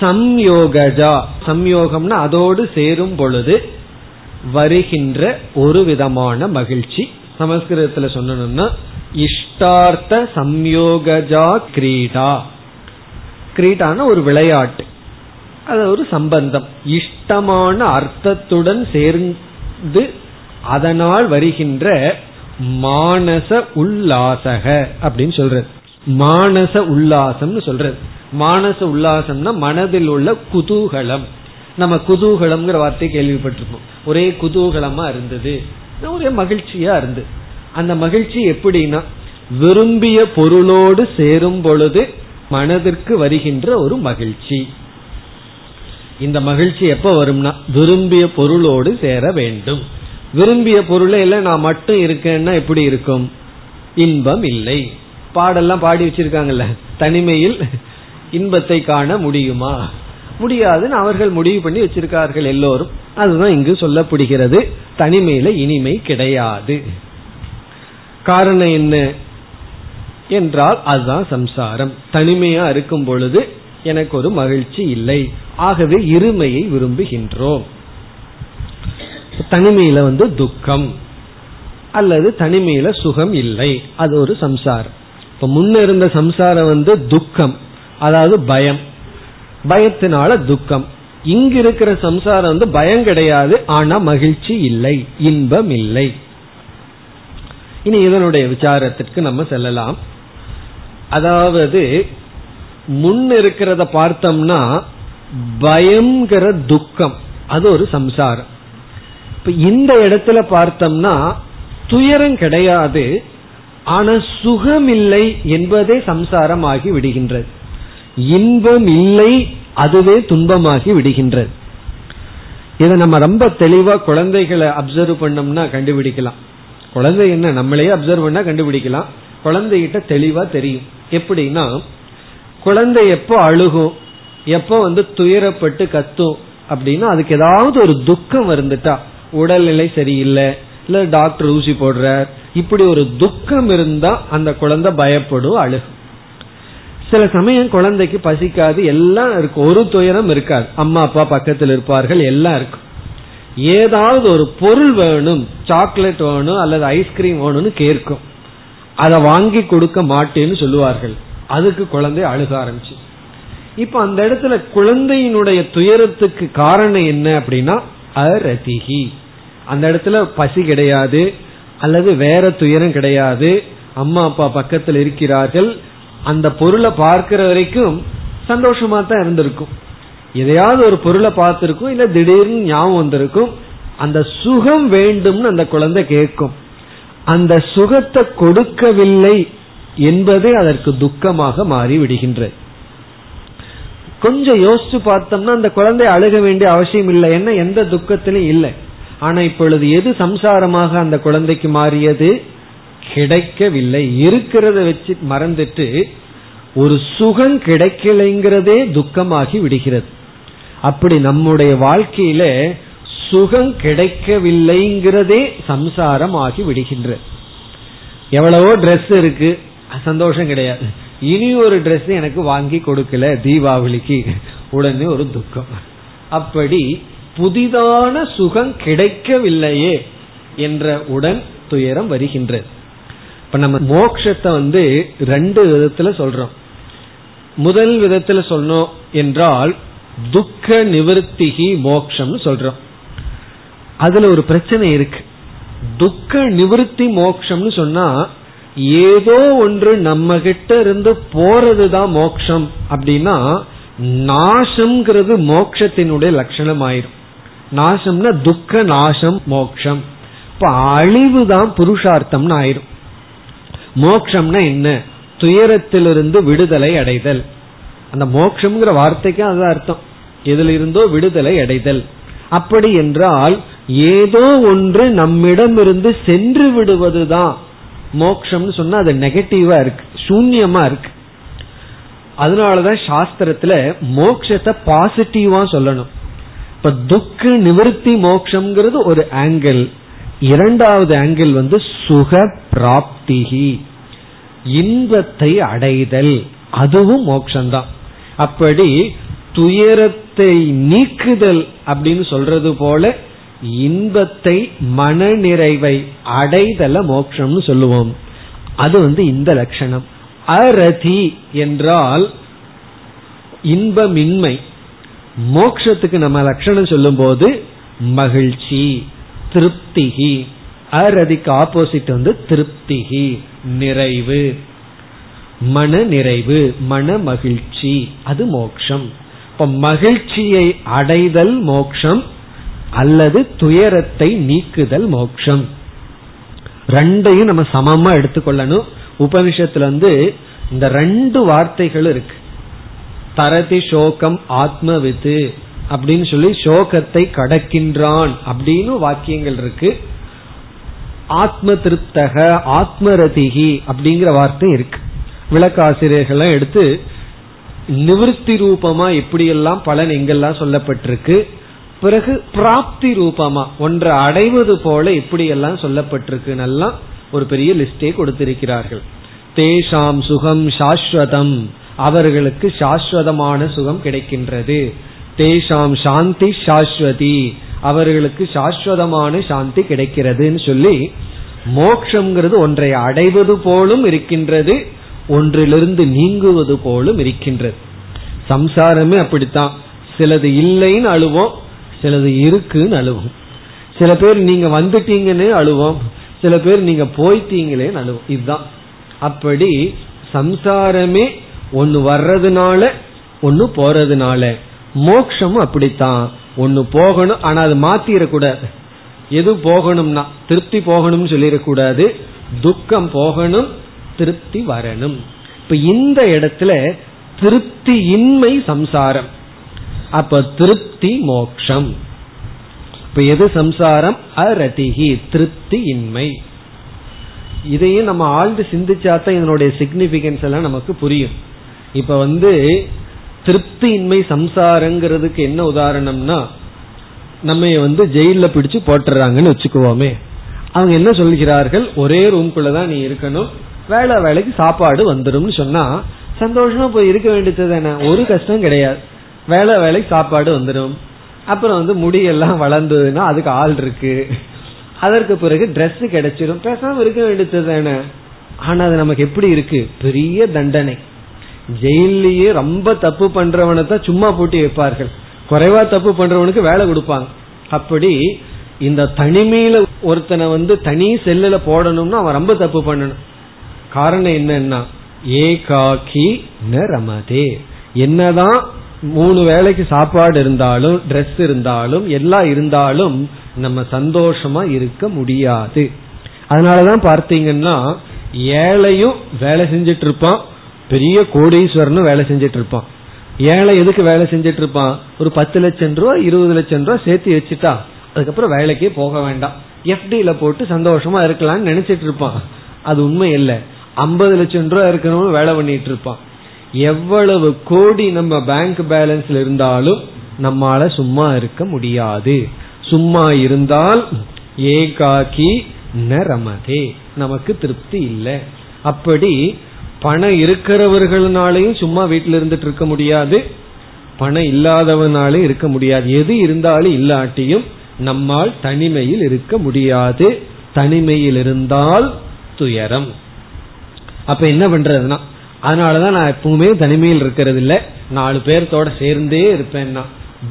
சம்யோகஜா. சம்யோகம்னா அதோடு சேரும் பொழுது வருகின்ற ஒரு விதமான மகிழ்ச்சி. சமஸ்கிருதத்துல சொல்லணும்னா இஷ்டார்த்த சம்யோகஜா கிரீடா. கிரீடான ஒரு விளையாட்டு. அது ஒரு சம்பந்தம். இஷ்டமான அர்த்தத்துடன் சேர்ந்து அதனால் வருகின்ற மானச உல்லாசக அப்படின்னு சொல்றது. மானச உல்லாசம்னு சொல்றது. மானச உல்லாசம்னா மனதில் உள்ள குதூகலம். நம்ம குதூகலம்ங்கிற வார்த்தை கேள்விப்பட்டிருப்போம். ஒரே குதூகலமா இருந்தது. ஒரே மகிழ்ச்சியா இருந்தது அந்த மகிழ்ச்சி எப்படின்னா விரும்பிய பொருளோடு சேரும் பொழுது மனதிற்கு வருகின்ற ஒரு மகிழ்ச்சி. இந்த மகிழ்ச்சி எப்ப வரும்னா விரும்பிய பொருளோடு சேர வேண்டும். விரும்பிய பொருளை எல்லாம் நான் மட்டும் இருக்கேன்னா எப்படி இருக்கும்? இன்பம் இல்லை. பாடெல்லாம் பாடி வச்சிருக்காங்கல்ல தனிமையில் இன்பத்தை காண முடியுமா? முடியாதுன்னு அவர்கள் முடிவு பண்ணி வச்சிருக்கார்கள் எல்லோரும். அதுதான் இங்கு சொல்லப்படுகிறது. தனிமையில இனிமை கிடையாது. காரணம் என்ன என்றால் அதுதான் சம்சாரம். தனிமையா இருக்கும் பொழுது எனக்கு ஒரு மகிழ்ச்சி இல்லை. ஆகவே இருமையை விரும்புகின்றோம். தனிமையில வந்து துக்கம் அல்லது தனிமையில சுகம் இல்லை. அது ஒரு சம்சாரம். இப்ப முன்ன இருந்த சம்சாரம் வந்து துக்கம். அதாவது பயம். பயத்தினால துக்கம். இங்க இருக்கிற சம்சாரம் வந்து பயம் கிடையாது ஆனா மகிழ்ச்சி இல்லை இன்பம் இல்லை. இனி இதனுடைய விசாரத்திற்கு நம்ம செல்லலாம். அதாவது முன் இருக்கிறத பார்த்தோம்னா பயங்கிற துக்கம். அது ஒரு சம்சாரம். இப்ப இந்த இடத்துல பார்த்தோம்னா துயரம் கிடையாது ஆனா சுகம் இல்லை என்பதே சம்சாரம் ஆகி விடுகின்றது. இன்பம் இல்லை அதுவே துன்பமாகி விடுகின்றது. இதை நம்ம ரொம்ப தெளிவா குழந்தைகளை அப்சர்வ் பண்ணோம்னா கண்டுபிடிக்கலாம். குழந்தை என்ன? நம்மளே அப்சர்வ் பண்ணா கண்டுபிடிக்கலாம். குழந்தைகிட்ட தெளிவா தெரியும். எப்படின்னா குழந்தை எப்போ அழுகும் எப்போ வந்து துயரப்பட்டு கத்தும் அப்படின்னா அதுக்கு ஏதாவது ஒரு துக்கம் வந்துட்டா உடல்நிலை சரியில்லை இல்ல டாக்டர் ஊசி போடுறார் இப்படி ஒரு துக்கம் இருந்தா அந்த குழந்தை பயப்படும் அழுகும். சில சமயம் குழந்தைக்கு பசிக்காது எல்லாம் இருக்கும். ஒரு துயரம் இருக்காது. அம்மா அப்பா பக்கத்தில் இருப்பார்கள் எல்லாம் இருக்கும். ஏதாவது ஒரு பொருள் வேணும் சாக்லேட் வேணும் அல்லது ஐஸ்கிரீம் வேணும்னு கேட்கும். அதை வாங்கி கொடுக்க மாட்டேன்னு சொல்லுவார்கள். அதுக்கு குழந்தை அழுக ஆரம்பிச்சு. இப்ப அந்த இடத்துல குழந்தையினுடைய துயரத்துக்கு காரணம் என்ன அப்படின்னா அரதிகி அந்த இடத்துல பசி கிடையாது அல்லது வேற துயரம் கிடையாது. அம்மா அப்பா பக்கத்தில் இருக்கிறார்கள் அந்த பொருளை பார்க்கிற வரைக்கும் சந்தோஷமா தான் இருந்திருக்கும். எதையாவது ஒரு பொருளை பார்த்திருக்கும் இல்ல திடீர்னு ஞாபகம் வந்திருக்கும் அந்த சுகம் வேண்டும்னு அந்த குழந்தை கேட்கும். அந்த சுகத்தை கொடுக்கவில்லை என்பதே அதற்கு துக்கமாக மாறி விடுகின்றது கொஞ்சம் யோசிச்சு பார்த்தோம்னா அந்த குழந்தை அழுக வேண்டிய அவசியம் இல்லை. என்ன? எந்த துக்கத்திலும் இல்லை. ஆனா இப்பொழுது எது சம்சாரமாக அந்த குழந்தைக்கு மாறியது? கிடைக்கவில்லை. இருக்கிறத வச்சு மறந்துட்டு ஒரு சுகம் கிடைக்கலைங்கிறதே துக்கமாகி விடுகிறது. அப்படி நம்முடைய வாழ்க்கையில சுகம் கிடைக்கவில்லைங்கிறதே சம்சாரம் ஆகி விடுகின்ற. எவ்வளவோ ட்ரெஸ் இருக்கு சந்தோஷம் கிடையாது. இனி ஒரு ட்ரெஸ் எனக்கு வாங்கி கொடுக்கல தீபாவளிக்கு. உடனே ஒரு துக்கம். அப்படி புதிதான சுகம் கிடைக்கவில்லையே என்ற உடன் துயரம் வருகின்றது. இப்ப நம்ம மோக்ஷத்தை வந்து ரெண்டு விதத்துல சொல்றோம். முதல் விதத்துல சொன்னோம் என்றால் துக்க நிவர்த்திகி மோக்ஷம்னு சொல்றோம். அதுல ஒரு பிரச்சனை இருக்கு. துக்க நிவர்த்தி மோக்ஷம்னு சொன்னா ஏதோ ஒன்று நம்ம கிட்ட இருந்து போறதுதான் மோக்ஷம். அப்படின்னா நாசம்ங்கிறது மோக்ஷத்தினுடைய லட்சணம் ஆயிரும் நாசம்னா துக்க நாசம் மோக்ஷம். இப்ப அழிவு தான் புருஷார்த்தம்னு ஆயிரும். மோக்ஷம்னா என்ன? துயரத்திலிருந்து விடுதலை அடைதல். அந்த மோக்ஷம்ங்கிற வார்த்தைக்கு அதுதான் அர்த்தம். எதுல இருந்தோ விடுதலை அடைதல். அப்படி என்றால் ஏதோ ஒன்று நம்மிடமிருந்து சென்று விடுவதுதான். மோக்ஷம்னு சொன்னா அது நெகட்டிவா இருக்கு. சூன்யமா இருக்கு. அதனாலதான் சாஸ்திரத்துல மோக்ஷத்தை பாசிட்டிவா சொல்லணும். இப்ப துக்க நிவர்த்தி மோக்ஷம்ங்கிறது ஒரு ஆங்கிள் இரண்டாவது ஆங்கிள் வந்து சுக பிராப்திகி இன்பத்தை அடைதல். அதுவும் மோக்ஷந்தான். அப்படி துயரத்தை நீக்குதல் அப்படின்னு சொல்றது போல இன்பத்தை மன நிறைவை அடைதல மோட்சம்னு சொல்லுவோம். அது வந்து இந்த லட்சணம். அரதி என்றால் இன்பமின்மை. மோக்ஷத்துக்கு நம்ம லட்சணம் சொல்லும் போது மகிழ்ச்சி. திருப்திகி அரதிக்கு ஆப்போசிட் வந்து திருப்திகி நிறைவு. மன நிறைவு மன மகிழ்ச்சி அது மோக்ஷம். இப்ப மகிழ்ச்சியை அடைதல் மோக்ஷம் அல்லது துயரத்தை நீக்குதல் மோக்ஷம். ரெண்டையும் நம்ம சமமா எடுத்துக்கொள்ளணும். உபனிஷத்துல வந்து இந்த ரெண்டு வார்த்தைகள் இருக்கு. தரதி சோகம் ஆத்மவித்து. அப்படின்னு சொல்லி சோகத்தை கடக்கின்றான் அப்படின்னு வாக்கியங்கள் இருக்கு. ஆத்ம திருப்தக ஆத்மரதிகி அப்படிங்கிற வார்த்தை இருக்கு. விளக்காசிரியர்கள்லாம் எடுத்து நிவர்த்தி ரூபமா எப்படியெல்லாம் பலன் எங்கெல்லாம் சொல்லப்பட்டிருக்கு பிறகு பிராப்தி ரூபமா ஒன்றை அடைவது போல எப்படியெல்லாம் சொல்லப்பட்டிருக்கு ஒரு பெரிய லிஸ்டே கொடுத்திருக்கிறார்கள். தேஷாம் சுகம் சாஸ்வதம் அவர்களுக்கு சாஸ்வதமான சுகம் கிடைக்கின்றது. தேஷாம் சாந்தி சாஸ்வதி. அவர்களுக்கு சாஸ்வதமான சாந்தி கிடைக்கிறதுன்னு சொல்லி மோக்ஷங்கிறது ஒன்றை அடைவது போலும் இருக்கின்றது ஒன்றிலிருந்து நீங்குவது போலும் இருக்கின்றது. சம்சாரமே அப்படித்தான். சிலது இல்லைன்னு அழுவோம் சிலது இருக்குன்னு அழுவோம். சில பேர் நீங்க வந்துட்டீங்கன்னு அழுவோம் சில பேர் நீங்க போயிட்டீங்களேன்னு அழுவோம். இதுதான். அப்படி சம்சாரமே ஒன்னு வர்றதுனால ஒன்னு போறதுனால மோக்ஷமும் அப்படித்தான். ஒன்னு போகணும் ஆனா அது மாத்திரக்கூடாது. எது போகணும்னா திருப்தி போகணும்னு சொல்லிடக்கூடாது. துக்கம் போகணும் திருப்தி வரணும். இப்ப இந்த இடத்துல திருப்தி இன்மை சம்சாரம். அப்ப திருப்தி மோக்ஷம். இப்ப எது சம்சாரம்? அரதிகி திருப்தி இன்மை இதையும் நம்ம ஆழ்ந்து சிந்திச்சாதான் இதனுடைய சிக்னிபிகன்ஸ் எல்லாம் நமக்கு புரியும். இப்ப வந்து திருப்தியின்மை சம்சாரங்கிறதுக்கு என்ன உதாரணம்னா நம்ம வந்து ஜெயில பிடிச்சு போட்டுறாங்கன்னு வச்சுக்குவோமே. அவங்க என்ன சொல்கிறார்கள்? ஒரே ரூம்குள்ளதான் நீ இருக்கணும். வேலை வேலைக்கு சாப்பாடு வந்துடும் சொன்னா சந்தோஷமா போய் இருக்க வேண்டியது தானே. ஒரு கஷ்டம் கிடையாது. வேலை வேலைக்கு சாப்பாடு வந்துடும் அப்புறம் வந்து முடியெல்லாம் வளர்ந்ததுன்னா அதுக்கு ஆள் இருக்கு. அதற்கு பிறகு ட்ரெஸ் கிடைச்சிடும் பேசாம இருக்க வேண்டியது தானே. ஆனா அது நமக்கு எப்படி இருக்கு? பெரிய தண்டனை. ஜெயிலேயே ரொம்ப தப்பு பண்றவனை தான் சும்மா பூட்டி வைப்பார்கள். குறைவா தப்பு பண்றவனுக்கு வேலை கொடுப்பாங்க. அப்படி இந்த தனிமையில ஒருத்தனை வந்து தனி செல்லுல போடணும்னா அவன் ரொம்ப தப்பு பண்ணணும். காரணம் என்னன்னா ஏகாக்கி ந ரமதே. என்னதான் மூணு வேளைக்கு சாப்பாடு இருந்தாலும் ட்ரெஸ் இருந்தாலும் எல்லாம் இருந்தாலும் நம்ம சந்தோஷமா இருக்க முடியாது. அதனாலதான் பார்த்தீங்கன்னா ஏழையும் வேலை செஞ்சிட்டு இருப்பான் பெரிய கோடீஸ்வரனும் வேலை செஞ்சிட்டு இருப்பான். ஏழை எதுக்கு வேலை செஞ்சிட்டு இருப்பான்? ஒரு பத்து லட்சம் ரூபா இருபது லட்சம் ரூபா சேர்த்து வச்சுட்டா அதுக்கப்புறம் வேலைக்கே போக வேண்டாம். எஃப்டியில போட்டு சந்தோஷமா இருக்கலாம்னு நினைச்சிட்டு இருப்பான். அது உண்மை இல்லை. ஐம்பது லட்சம் ரூபா இருக்கணும் வேலை பண்ணிட்டு இருப்பான். எவ்வளவு கோடி நம்ம பேங்க் பேலன்ஸ்ல இருந்தாலும் நம்மால சும்மா இருக்க முடியாது. சும்மா இருந்தால் ஏகாக்கி நரமதே. நமக்கு திருப்தி இல்லை. அப்படி பணம் இருக்கிறவர்களாலையும் சும்மா வீட்டில் இருந்துட்டு இருக்க முடியாது. பணம் இல்லாதவனாலே இருக்க முடியாது. எது இருந்தாலும் இல்லாட்டியும் நம்மால் தனிமையில் இருக்க முடியாது. தனிமையில் இருந்தால் துயரம். அப்ப என்ன பண்றதுன்னா அதனாலதான் நான் எப்பவுமே தனிமையில் இருக்கிறது இல்ல நாலு பேர்த்தோட சேர்ந்தே இருப்பேன்னா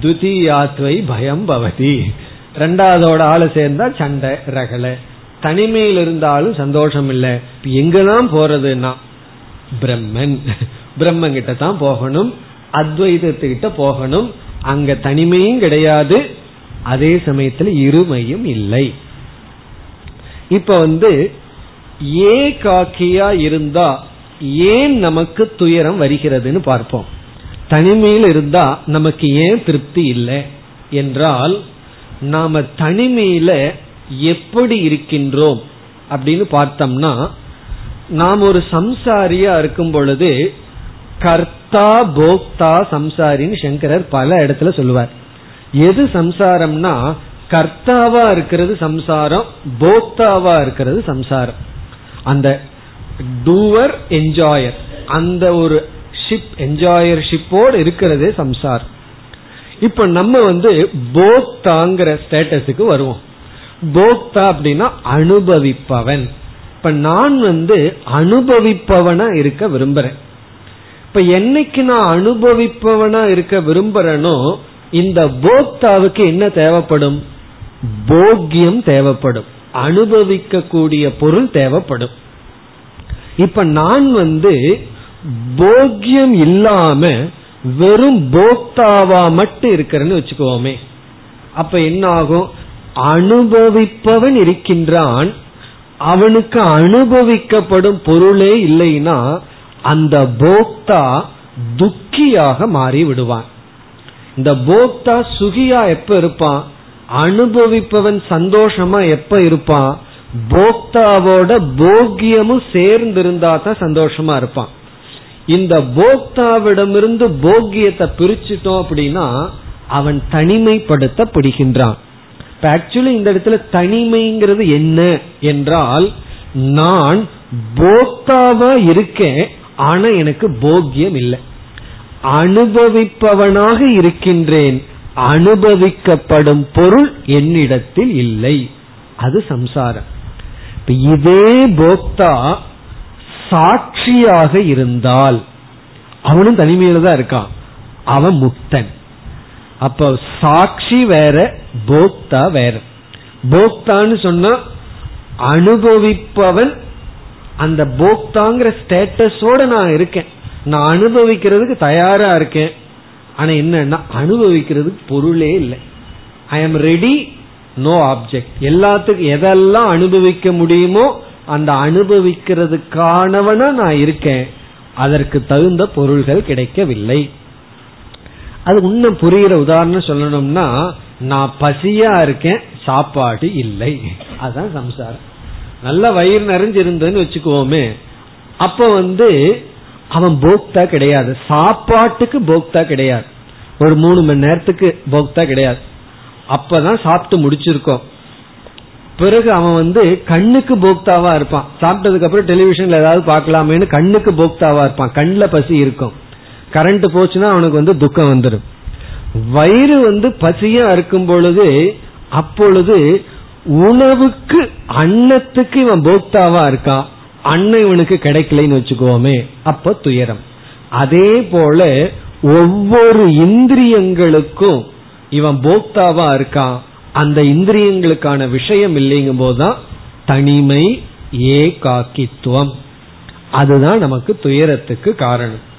துதியாத்வை பயம் பவதி. ரெண்டாவதோட ஆளு சேர்ந்தா சண்டை ரகலை. தனிமையில் இருந்தாலும் சந்தோஷம் இல்லை. எங்கெல்லாம் போறதுன்னா பிரம்மன். பிரம்மன் கிட்ட தான் போகணும். அத்வைதத்துக்கிட்ட போகணும். அங்க தனிமையும் கிடையாது. அதே சமயத்துல இருமையும் இல்லை. இப்ப வந்து ஏ காக்கியா இருந்தா ஏன் நமக்கு துயரம் வருகிறதுன்னு பார்ப்போம். தனிமையில் இருந்தா நமக்கு ஏன் திருப்தி இல்லை? என்றால் நாம தனிமையில எப்படி இருக்கின்றோம் அப்படின்னு பார்த்தோம்னா நாம் ஒரு சம்சாரியா இருக்கும் பொழுது கர்த்தா போக்தா சம்சாரின்னு சங்கரர் பல இடத்துல சொல்லுவார். எது சம்சாரம்னா கர்த்தாவா இருக்கிறது சம்சாரம் போக்தாவா இருக்கிறது சம்சாரம். அந்த டூவர் என்ஜாயர். அந்த ஒரு ஷிப் என்ஜாயர் ஷிப்போடு இருக்கிறதே சம்சாரம். இப்ப நம்ம வந்து போக்தாங்கிற ஸ்டேட்டஸுக்கு வருவோம். போக்தா அப்படின்னா அனுபவிப்பவன். இப்ப நான் வந்து அனுபவிப்பவனா இருக்க விரும்புறேன். இப்ப என்னைக்கு நான் அனுபவிப்பவனா இருக்க விரும்புறேனோ இந்த போக்தாவுக்கு என்ன தேவைப்படும்? போக்கியம் தேவைப்படும். அனுபவிக்க கூடிய பொருள் தேவைப்படும். இப்ப நான் வந்து போக்கியம் இல்லாம வெறும் போக்தாவா மட்டும் இருக்கிறேன்னு வச்சுக்கோமே. அப்ப என்ன ஆகும் அனுபவிப்பவன் இருக்கின்றான் அவனுக்கு அனுபவிக்கப்படும் பொருளே இல்லைன்னா அந்த போக்தா துக்கியாக மாறி விடுவான். இந்த போக்தா சுகியா எப்ப இருப்பான்? அனுபவிப்பவன் சந்தோஷமா எப்ப இருப்பான்? போக்தாவோட போக்கியமும் சேர்ந்து இருந்தா தான் சந்தோஷமா இருப்பான். இந்த போக்தாவிடமிருந்து போக்கியத்தை பிரிச்சுட்டோம் அப்படின்னா அவன் தனிமைப்படுத்தப்படுகின்றான். ஆக்சுவலி இந்த இடத்துல தனிமைங்கிறது என்ன என்றால் நான் போக்தாவா இருக்கேன் ஆனா எனக்கு போக்கியம் இல்லை. அனுபவிப்பவனாக இருக்கின்றேன் அனுபவிக்கப்படும் பொருள் என்னிடத்தில் இல்லை. அது சம்சாரம். இதே போக்தா சாட்சியாக இருந்தால் அவனும் தனிமையில தான் இருக்கான். அவன் முக்தன். அப்ப சாட்சி வேற போக்தா வேற போக்தான்னு சொன்னா அனுபவிப்பவன் அந்த போக்தாங்கிற ஸ்டேட்டஸோட நான் இருக்கேன். நான் அனுபவிக்கிறதுக்கு தயாரா இருக்கேன். ஆனா என்னன்னா அனுபவிக்கிறதுக்கு பொருளே இல்லை. I am ready no object எல்லாத்துக்கும் எதெல்லாம் அனுபவிக்க முடியுமோ அந்த அனுபவிக்கிறதுக்கானவனா நான் இருக்கேன். அதற்கு தகுந்த பொருள்கள் கிடைக்கவில்லை. அது இன்னும் புரிகிற உதாரணம் சொல்லணும்னா நான் பசியா இருக்கேன் சாப்பாடு இல்லை. அதுதான் சம்சாரம். நல்ல வயிறு நிறைஞ்சிருந்ததுன்னு வச்சுக்குவோமே. அப்ப வந்து அவன் போக்தா கிடையாது. சாப்பாட்டுக்கு போக்தா கிடையாது. ஒரு மூணு மணி நேரத்துக்கு போக்தா கிடையாது. அப்பதான் சாப்பிட்டு முடிச்சிருக்கோம். பிறகு அவன் வந்து கண்ணுக்கு போக்தாவா இருப்பான். சாப்பிட்டதுக்கு அப்புறம் டெலிவிஷன்ல ஏதாவது பார்க்கலாமேன்னு கண்ணுக்கு போக்தாவா இருப்பான். கண்ணுல பசி இருக்கும். கரண்ட் போச்சுன்னா அவனுக்கு வந்து துக்கம் வந்துடும் வயிறு வந்து பசியா இருக்கும் பொழுது அப்பொழுது உணவுக்கு அன்னத்துக்கு இவன் போக்தாவா இருக்கான் அன்னை இவனுக்கு கிடைக்கலன்னு வச்சுக்கோமே. அப்ப துயரம். அதே போல ஒவ்வொரு இந்திரியங்களுக்கும் இவன் போக்தாவா இருக்கான் அந்த இந்திரியங்களுக்கான விஷயம் இல்லைங்கும் போதுதான் தனிமை ஏகாக்கித்துவம். அதுதான் நமக்கு துயரத்துக்கு காரணம்.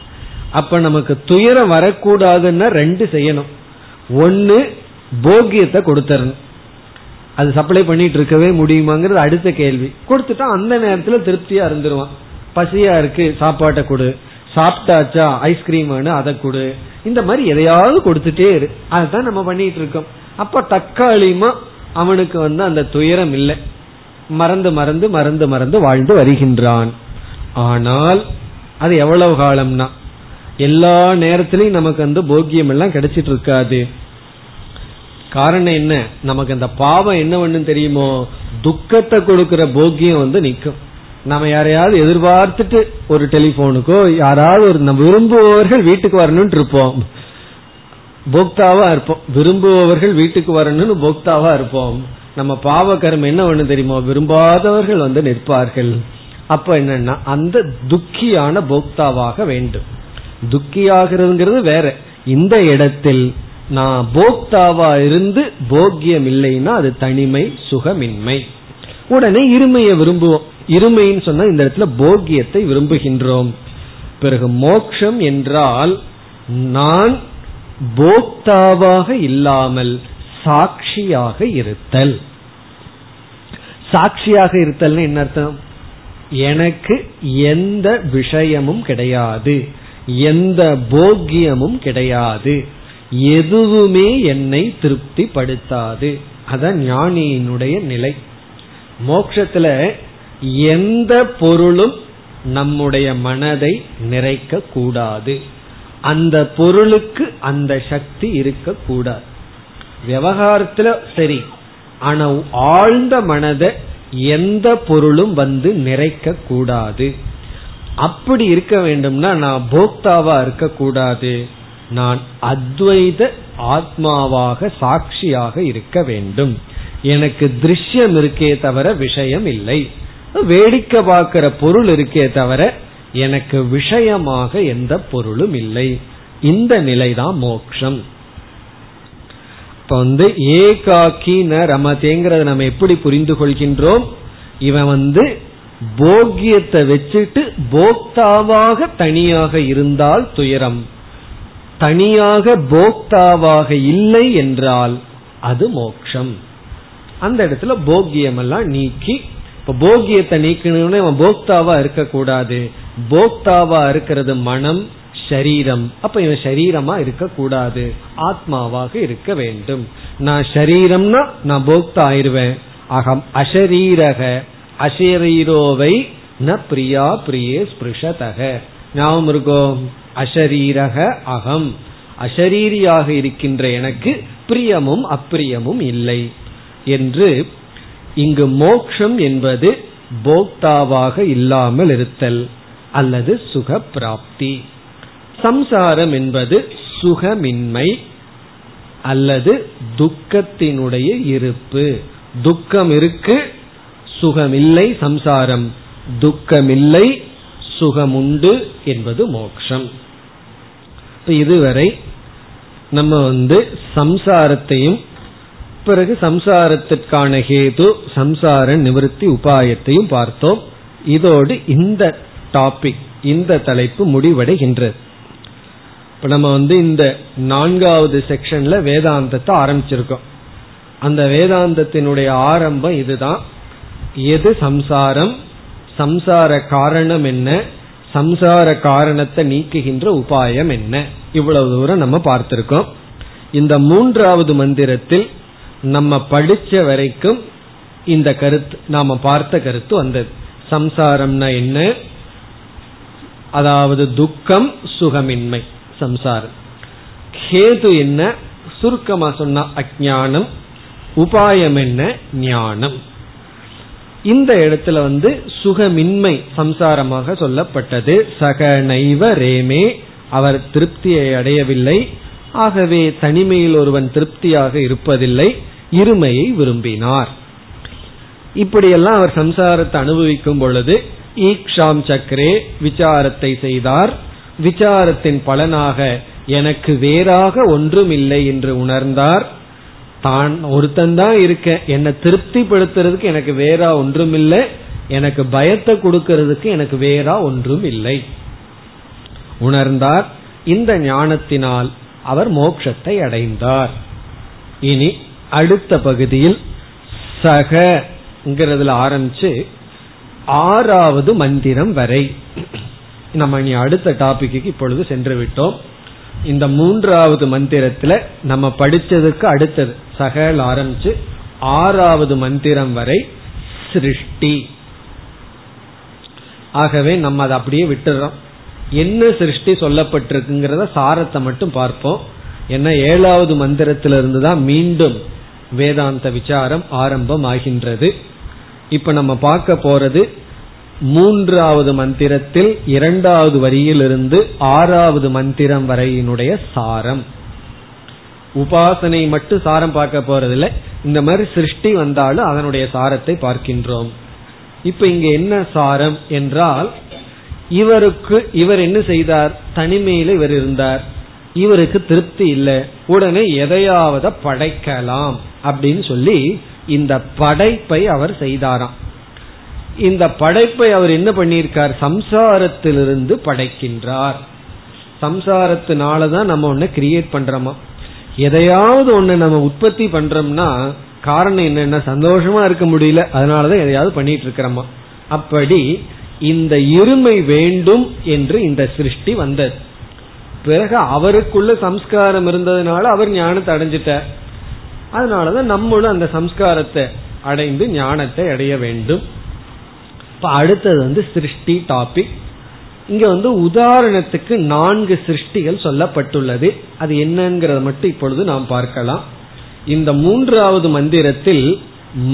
அப்ப நமக்கு துயரம் வரக்கூடாதுன்னா ரெண்டு செய்யணும். ஒன்னு போகியத்தை கொடுத்துடணும் அது சப்ளை பண்ணிட்டு இருக்கவே முடியுமாங்கிறது அடுத்த கேள்வி. கொடுத்துட்டா அந்த நேரத்துல திருப்தியா இருந்துருவான். பசியா இருக்கு சாப்பாட்டை கொடு. சாப்பிட்டாச்சா ஐஸ்கிரீம் வேணும் அதை கொடு. இந்த மாதிரி எதையாவது கொடுத்துட்டே இரு. அதுதான் நம்ம பண்ணிட்டு இருக்கோம். அப்ப தற்காலிகமா அவனுக்கு வந்து அந்த துயரம் இல்லை. மறந்து மறந்து மறந்து மறந்து வாழ்ந்து வருகின்றான். ஆனால் அது எவ்வளவு காலம்னா எல்லா நேரத்திலையும் நமக்கு அந்த போக்கியம் எல்லாம் கிடைச்சிட்டு இருக்காது காரணம் என்ன? நமக்கு அந்த பாவம் என்ன ஒண்ணு தெரியுமோ? துக்கத்தை கொடுக்கிற போக்கியம் வந்து நிக்கும் நம்ம யாரையாவது எதிர்பார்த்துட்டு ஒரு டெலிபோனுக்கோ யாராவது ஒரு நம்ம விரும்புபவர்கள் வீட்டுக்கு வரணும்னு இருப்போம். போக்தாவா இருப்போம். விரும்புபவர்கள் வீட்டுக்கு வரணும்னு போக்தாவா இருப்போம். நம்ம பாவ கர்மம் என்ன ஒண்ணு தெரியுமோ? விரும்பாதவர்கள் வந்து நிற்பார்கள். அப்ப என்னன்னா அந்த துக்கியான போக்தாவாக வேண்டும். துக்கியாகிறதுங்கிறது வேற. இந்த இடத்தில் நான் போக்தாவா இருந்து போக்கியம் இல்லைன்னா அது தனிமை சுகமின்மை. உடனே இருமையை விரும்புவோம். இருமைன்னு சொன்னா இந்த இடத்துல போக்கியத்தை விரும்புகின்றோம். பிறகு மோக்ஷம் என்றால் நான் போக்தாவாக இல்லாமல் சாட்சியாக இருத்தல். சாட்சியாக இருத்தல்னு என்ன அர்த்தம்? எனக்கு எந்த விஷயமும் கிடையாது. எந்த போக்கியமும் கிடையாது. எதுவுமே என்னை திருப்திப்படுத்தாது. அதான் ஞானியினுடைய நிலை. மோக்ஷத்துல எந்த பொருளும் நம்முடைய மனதை நிறைக்க கூடாது அந்த பொருளுக்கு அந்த சக்தி இருக்கக்கூடாது. விவகாரத்துல சரி ஆனா ஆழ்ந்த மனதை எந்த பொருளும் வந்து நிறைக்க கூடாது அப்படி இருக்க வேண்டும்னா நான் போக்தாவா இருக்கக்கூடாது. நான் அத்வைத ஆத்மாவாக சாட்சியாக இருக்க வேண்டும். எனக்கு திருஷ்யம் இருக்கே தவிர விஷயம் இல்லை. வேடிக்கை பார்க்கிற பொருள் இருக்கே தவிர எனக்கு விஷயமாக எந்த பொருளும் இல்லை. இந்த நிலைதான் மோக்ஷம். இப்ப வந்து ஏகாக்கி ந ரமதேங்கிறத நம்ம எப்படி புரிந்து கொள்கின்றோம் இவன் வந்து போக்கியத்தை வச்சுட்டு போக்தாவாக தனியாக இருந்தால் துயரம். தனியாக போக்தாவாக இல்லை என்றால் அது மோக்ஷம். அந்த இடத்துல போக்கியம் எல்லாம் நீக்கி இப்ப போக்கியத்தை நீக்கணும்னு அவன் போக்தாவா இருக்கக்கூடாது. போக்தாவா இருக்கிறது மனம் ஷரீரம் அப்ப இவன் சரீரமா இருக்கக்கூடாது. ஆத்மாவாக இருக்க வேண்டும். நான் ஷரீரம்னா நான் போக்தா ஆயிருவேன் அகம் அஷரீரக அசரீரோவை ந பிரியா பிரியே ஸ்பிருஷதக. ஞாபகம் இருக்கோம் அஷரீரக அகம். அஷரீரியாக இருக்கின்ற எனக்கு பிரியமும் அப்பிரியமும் இல்லை என்று இங்கு மோக்ஷம் என்பது போக்தாவாக இல்லாமல் இருத்தல் அல்லது சுக பிராப்தி சம்சாரம் என்பது சுகமின்மை அல்லது துக்கத்தினுடைய இருப்பு. துக்கம் இருக்கு சுகமில்லை சம்சாரம். துக்கமில்லை சுகமுண்டு என்பது மோக்ஷம். இதுவரை நம்ம வந்து சம்சாரத்தையும் பிறகு சம்சாரத்திற்கான ஹேது சம்சார நிவர்த்தி உபாயத்தையும் பார்த்தோம். இதோடு இந்த டாபிக் இந்த தலைப்பு முடிவடைகின்றது. இப்ப நம்ம வந்து இந்த நான்காவது செக்ஷன்ல வேதாந்தத்தை ஆரம்பிச்சிருக்கோம். அந்த வேதாந்தத்தினுடைய ஆரம்பம் இதுதான். எது சம்சாரம்? சம்சார காரணம் என்ன? சம்சார காரணத்தை நீக்குகின்ற உபாயம் என்ன? இவ்வளவு தூரம் நம்ம பார்த்திருக்கோம். இந்த மூன்றாவது மந்திரத்தில் நம்ம படிச்ச வரைக்கும் இந்த கருத்து நாம பார்த்த கருத்து வந்தது. சம்சாரம்னா என்ன? அதாவது துக்கம் சுகமின்மை சம்சாரம். கேது என்ன? சுருக்கமா சொன்னா அஜானம் உபாயம் என்ன? ஞானம். இந்த இடத்துல வந்து சுகமின்மை சம்சாரமாக சொல்லப்பட்டது. சக நைவ ரேமே அவர் திருப்தியை அடையவில்லை. ஆகவே தனிமையில் ஒருவன் திருப்தியாக இருப்பதில்லை. இருமையை விரும்பினார். இப்படியெல்லாம் அவர் சம்சாரத்தை அனுபவிக்கும் பொழுது ஈக்ஷாம் சக்கரே விசாரத்தை செய்தார். விசாரத்தின் பலனாக எனக்கு வேறாக ஒன்றும் இல்லை என்று உணர்ந்தார். தான் ஒருத்தன் தான் இருக்க என்னை திருப்திப்படுத்துறதுக்கு எனக்கு வேறா ஒன்றும் இல்லை எனக்கு பயத்தை கொடுக்கறதுக்கு எனக்கு வேறா ஒன்றும் இல்லை உணர்ந்தார். இந்த ஞானத்தினால் அவர் மோட்சத்தை அடைந்தார். இனி அடுத்த பகுதியில் சகங்கிறதுல ஆரம்பிச்சு ஆறாவது மந்திரம் வரை. நம்ம இனி அடுத்த டாபிக்கு இப்பொழுது சென்று விட்டோம். இந்த மூன்றாவது மந்திரத்துல நம்ம படிச்சதுக்கு அடுத்தது. சகல் ஆரம்பிச்சு ஆறாவது மந்திரம் வரை சிருஷ்டி. ஆகவே நம்ம அதை அப்படியே விட்டுறோம். என்ன சிருஷ்டி சொல்லப்பட்டிருக்குங்கிறத சாரத்தை மட்டும் பார்ப்போம். ஏன்னா ஏழாவது மந்திரத்திலிருந்து தான் மீண்டும் வேதாந்த விசாரம் ஆரம்பம் ஆகின்றது இப்ப நம்ம பார்க்க போறது மூன்றாவது மந்திரத்தில் இரண்டாவது வரியிலிருந்து ஆறாவது மந்திரம் வரையினுடைய சாரம். உபாசனை மட்டும் சாரம் பார்க்க போறதில்லை. இந்த மாதிரி சிருஷ்டி வந்தாலும் அதனுடைய சாரத்தை பார்க்கின்றோம். இப்ப இங்க என்ன சாரம் என்றால் இவருக்கு இவர் என்ன செய்தார்? தனிமையில இவர் இருந்தார். இவருக்கு திருப்தி இல்லை. உடனே எதையாவது படைக்கலாம் அப்படின்னு சொல்லி இந்த படைப்பை அவர் செய்தாராம். இந்த படைப்பை அவர் என்ன பண்ணியிருக்கார்? சம்சாரத்திலிருந்து படைக்கின்றார். சம்சாரத்தினாலதான் நம்ம ஒன்று கிரியேட் பண்றோமா? எதையாவது ஒண்ணு நம்ம உற்பத்தி பண்றோம்னா காரணம் என்னன்னா சந்தோஷமா இருக்க முடியல. அதனாலதான் எதையாவது பண்ணிட்டு இருக்கிறோமா? அப்படி இந்த இருமை வேண்டும் என்று இந்த சிருஷ்டி வந்தது. பிறகு அவருக்குள்ள சம்ஸ்காரம் இருந்ததுனால அவர் ஞானத்தை அடைஞ்சிட்டார். அதனாலதான் நம்மளும் அந்த சம்ஸ்காரத்தை அடைந்து ஞானத்தை அடைய வேண்டும். இப்ப அடுத்தது வந்து சிருஷ்டி டாபிக் இங்க வந்து உதாரணத்துக்கு நான்கு சிருஷ்டிகள் சொல்லப்பட்டுள்ளது. அது என்னங்கிறத மட்டும் இப்பொழுது நாம் பார்க்கலாம். இந்த மூன்றாவது மந்திரத்தில்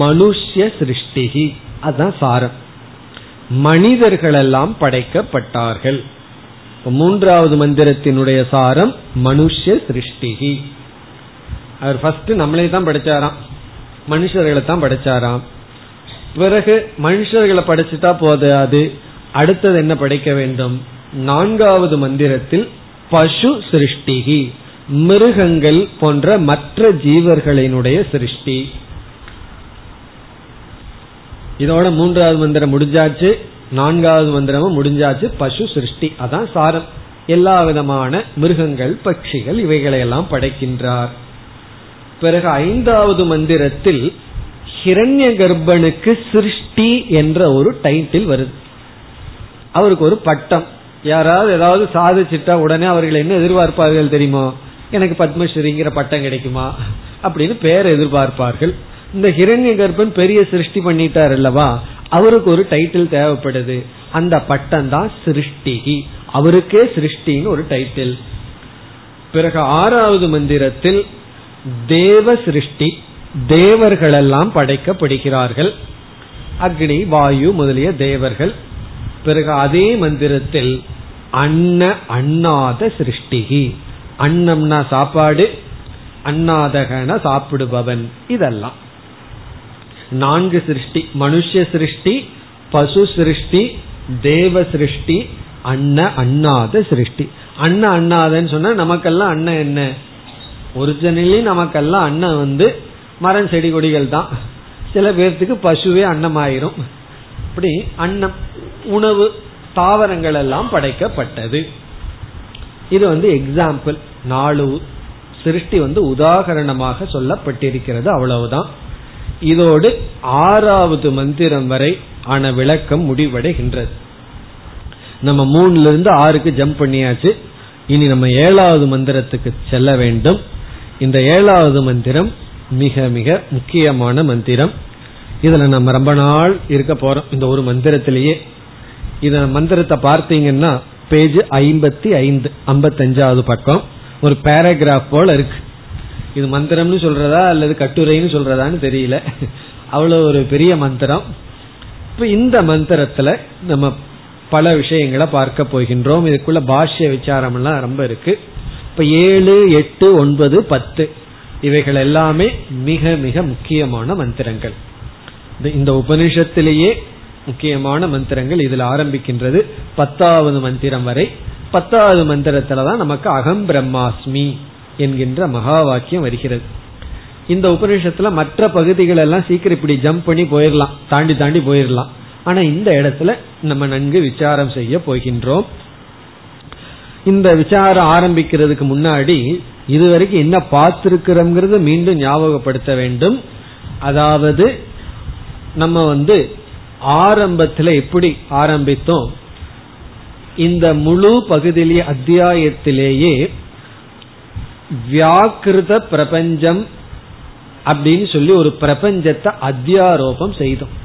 மனுஷ சிருஷ்டிகி. அதுதான் சாரம். மனிதர்கள் எல்லாம் படைக்கப்பட்டார்கள் மூன்றாவது மந்திரத்தினுடைய சாரம் மனுஷ்ய சிருஷ்டிகி. அவர் ஃபர்ஸ்ட் நம்மளே தான் படிச்சாராம். மனுஷர்களை தான் படிச்சாராம். பிறகு மனுஷர்களை படிச்சுட்டா போதாது அடுத்தது என்ன படிக்க வேண்டும்? நான்காவது மந்திரத்தில் பசு சிருஷ்டிகி மிருகங்கள் போன்ற மற்ற ஜீவர்களினுடைய சிருஷ்டி. இதோட மூன்றாவது மந்திரம் முடிஞ்சாச்சு நான்காவது மந்திரமும் முடிஞ்சாச்சு பசு சிருஷ்டி. அதான் சாரம். எல்லா விதமான மிருகங்கள் பட்சிகள் இவைகளை எல்லாம் படைக்கின்றார். பிறகு ஐந்தாவது மந்திரத்தில் ஹிரண்ய கர்ப்பனுக்கு சிருஷ்டி என்ற ஒரு டைட்டில் வருது. அவருக்கு ஒரு பட்டம். யாராவது ஏதாவது சாதிச்சிட்டா உடனே அவர்கள் என்ன எதிர்பார்ப்பார்கள் தெரியுமோ? எனக்கு பத்மஸ்ரீங்கிற பட்டம் கிடைக்குமா? அப்படின்னு பேர் எதிர்பார்ப்பார்கள். இந்த ஹிரண்ய கர்ப்பன் பெரிய சிருஷ்டி பண்ணிட்டார் அல்லவா? அவருக்கு ஒரு டைட்டில் தேவைப்படுது. அந்த பட்டம் தான் சிருஷ்டிகி அவருக்கே சிருஷ்டின்னு ஒரு டைட்டில் பிறகு ஆறாவது மந்திரத்தில் தேவ சிருஷ்டி. தேவர்களெல்லாம் படைக்கப்படுகிறார்கள். அக்னி வாயு முதலிய தேவர்கள். பிறகு அதே மந்திரத்தில் அன்ன அண்ணாத சிருஷ்டிகி. அன்னம்னா சாப்பாடு அண்ணாதகன சாப்பிடுபவன். இதெல்லாம். நான்கு சிருஷ்டி மனுஷ சிருஷ்டி பசு சிருஷ்டி தேவ சிருஷ்டி அன்ன அண்ணாத சிருஷ்டி. அண்ண அண்ணாதன்னு சொன்னா நமக்கெல்லாம் அண்ணன் என்ன? ஒரிஜினலி நமக்கெல்லாம் அண்ணன் வந்து மரம் செடி கொடிகள் தான். சில பேர்த்துக்கு பசுவே அன்னமாயிரும். அப்படி அன்னம் உணவு தாவரங்கள் எல்லாம் படைக்கப்பட்டது. இது வந்து எக்ஸாம்பிள் நாலு சிருஷ்டி வந்து உதாகரணமாக சொல்லப்பட்டிருக்கிறது. அவ்வளவுதான். இதோடு ஆறாவது மந்திரம் வரை ஆன விளக்கம் முடிவடைகின்றது. நம்ம மூணுல இருந்து ஆறுக்கு ஜம்ப் பண்ணியாச்சு. இனி நம்ம ஏழாவது மந்திரத்துக்கு செல்ல வேண்டும். இந்த ஏழாவது மந்திரம் மிக மிக முக்கியமான மந்திரம். இதுல நம்ம ரொம்ப நாள் இருக்க போறோம். இந்த ஒரு மந்திரத்திலேயே. இத மந்திரத்தை பார்த்தீங்கன்னா பேஜ் ஐம்பத்தி ஐந்து ஐம்பத்தஞ்சாவது பக்கம். ஒரு பேராகிராஃப் போல இருக்கு. இது மந்திரம்னு சொல்றதா அல்லது கட்டுரைன்னு சொல்றதான்னு தெரியல. அவ்வளவு ஒரு பெரிய மந்திரம். இப்ப இந்த மந்திரத்துல நம்ம பல விஷயங்களை பார்க்க போகின்றோம். இதுக்குள்ள பாஷ்ய விசாரம் எல்லாம் ரொம்ப இருக்கு. இப்ப ஏழு எட்டு ஒன்பது பத்து. இவைகள் எல்லாமே மிக மிக முக்கியமான மந்திரங்கள். இந்த உபனிஷத்திலேயே முக்கியமான மந்திரங்கள் இதில் ஆரம்பிக்கின்றது. பத்தாவது மந்திரம் வரை. பத்தாவது மந்திரத்துலதான் நமக்கு அகம் பிரம்மாஸ்மி என்கின்ற மகா வாக்கியம் வருகிறது. இந்த உபநிஷத்துல மற்ற பகுதிகள் எல்லாம் சீக்கிரம் இப்படி ஜம்ப் பண்ணி போயிடலாம் தாண்டி தாண்டி போயிடலாம் ஆனா இந்த இடத்துல நம்ம நன்கு விசாரம் செய்ய போகின்றோம். இந்த விசாரம் ஆரம்பிக்கிறதுக்கு முன்னாடி இதுவரைக்கும் என்ன பார்த்திருக்கிறோம்ங்கிறது மீண்டும் ஞாபகப்படுத்த வேண்டும். அதாவது நம்ம வந்து ஆரம்பத்தில் எப்படி ஆரம்பித்தோம்? இந்த முழு பகுதியிலேயே அத்தியாயத்திலேயே வியாக்கிருத பிரபஞ்சம் அப்படின்னு சொல்லி ஒரு பிரபஞ்சத்தை அத்தியாரோபம் செய்தோம்.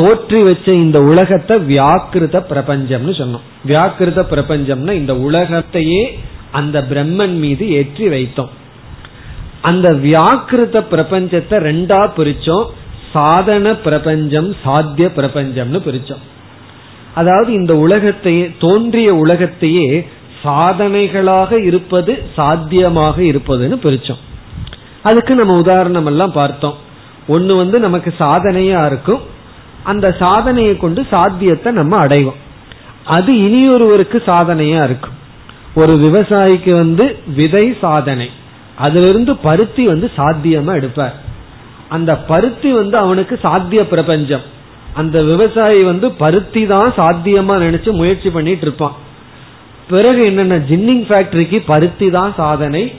தோற்றி வச்ச இந்த உலகத்தை வியாக்கிருத பிரபஞ்சம்னு சொன்னோம். வியாக்கிருத பிரபஞ்சம்னா இந்த உலகத்தையே அந்த பிரம்மன் மீது ஏற்றி வைத்தோம். அந்த வியாக்கிருத பிரபஞ்சத்தை ரெண்டா பிரிச்சோம். சாதன பிரபஞ்சம் சாத்திய பிரபஞ்சம்னு பிரிச்சோம். அதாவது இந்த உலகத்தையே தோன்றிய உலகத்தையே சாதனைகளாக இருப்பது சாத்தியமாக இருப்பதுன்னு பிரிச்சோம். அதுக்கு நம்ம உதாரணம் எல்லாம் பார்த்தோம். ஒன்னு வந்து நமக்கு சாதனையா இருக்கும். அந்த சாதனையை கொண்டு சாத்தியத்தை நம்ம அடைவோம். அது இனியொருவருக்கு சாதனையா இருக்கும். ஒரு விவசாயிக்கு வந்து விதை சாதனை. அதுல இருந்து பருத்தி வந்து சாத்தியமா எடுப்பார். அந்த பருத்தி வந்து அவனுக்கு சாத்திய பிரபஞ்சம். அந்த விவசாயி வந்து பருத்தி தான் சாத்தியமா நினைச்சு முயற்சி பண்ணிட்டு இருப்பான். பிறகு என்னென்ன ஜின்னிங் ஃபேக்டரிக்கு பருத்தி தான் சாதனை?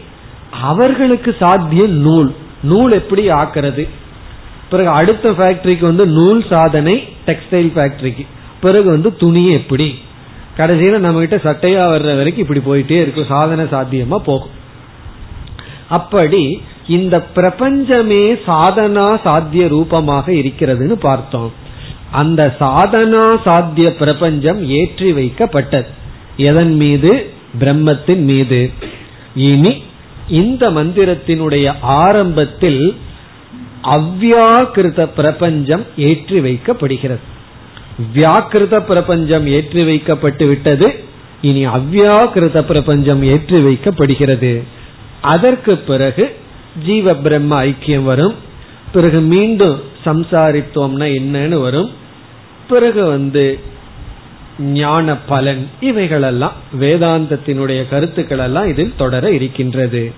அவர்களுக்கு சாத்தியம் நூல். நூல் எப்படி ஆக்கிறது? பிறகு அடுத்த ஃபேக்டரிக்கு வந்து நூல் சாதனை டெக்ஸ்டைல் ஃபேக்டரிக்கு பிறகு வந்து துணி எப்படி? கடைசியில நம்ம கிட்ட சட்டையா வர்ற வரைக்கும் இப்படி போயிட்டே இருக்கும். சாதனை சாத்தியமா போகும். அப்படி இந்த பிரபஞ்சமே சாதனா சாத்திய ரூபமாக இருக்கிறதுன்னு பார்த்தோம். அந்த சாதனா சாத்திய பிரபஞ்சம் ஏற்றி வைக்கப்பட்டது. எதன் மீது? பிரம்மத்தின் மீது. இனி இந்த மந்திரத்தினுடைய ஆரம்பத்தில் அவ்யாக்கிருத பிரபஞ்சம் ஏற்றி வைக்கப்படுகிறது. வியாக்கிருத பிரபஞ்சம் ஏற்றி வைக்கப்பட்டு விட்டது இனி அவ்யாக்கிருத பிரபஞ்சம் ஏற்றி வைக்கப்படுகிறது. அதற்கு பிறகு ஜீவ பிரம்ம ஐக்கியம் வரும். பிறகு மீண்டும் சம்சாரித்துவம்னா என்னன்னு வரும். பிறகு வந்து ஞான பலன் இவைகளெல்லாம் வேதாந்தத்தினுடைய கருத்துக்கள் எல்லாம் இதில் தொடர இருக்கின்றது.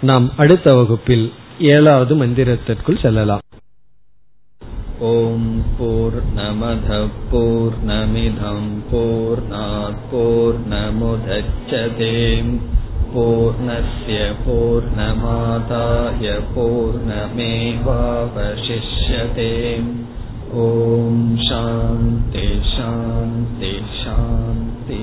நாம் அடுத்த வகுப்பில் ஏழாவது மந்திரத்திற்குள் செல்லலாம். ஓம் போர் நமத போர் நமிதம் போர் போர் நமுதச்சதேம் பூர்ணய பூர்ணமாதாய பூர்ணமேவாவசிஷ்யதேம். ஓம் சாந்தி சாந்தி சாந்தி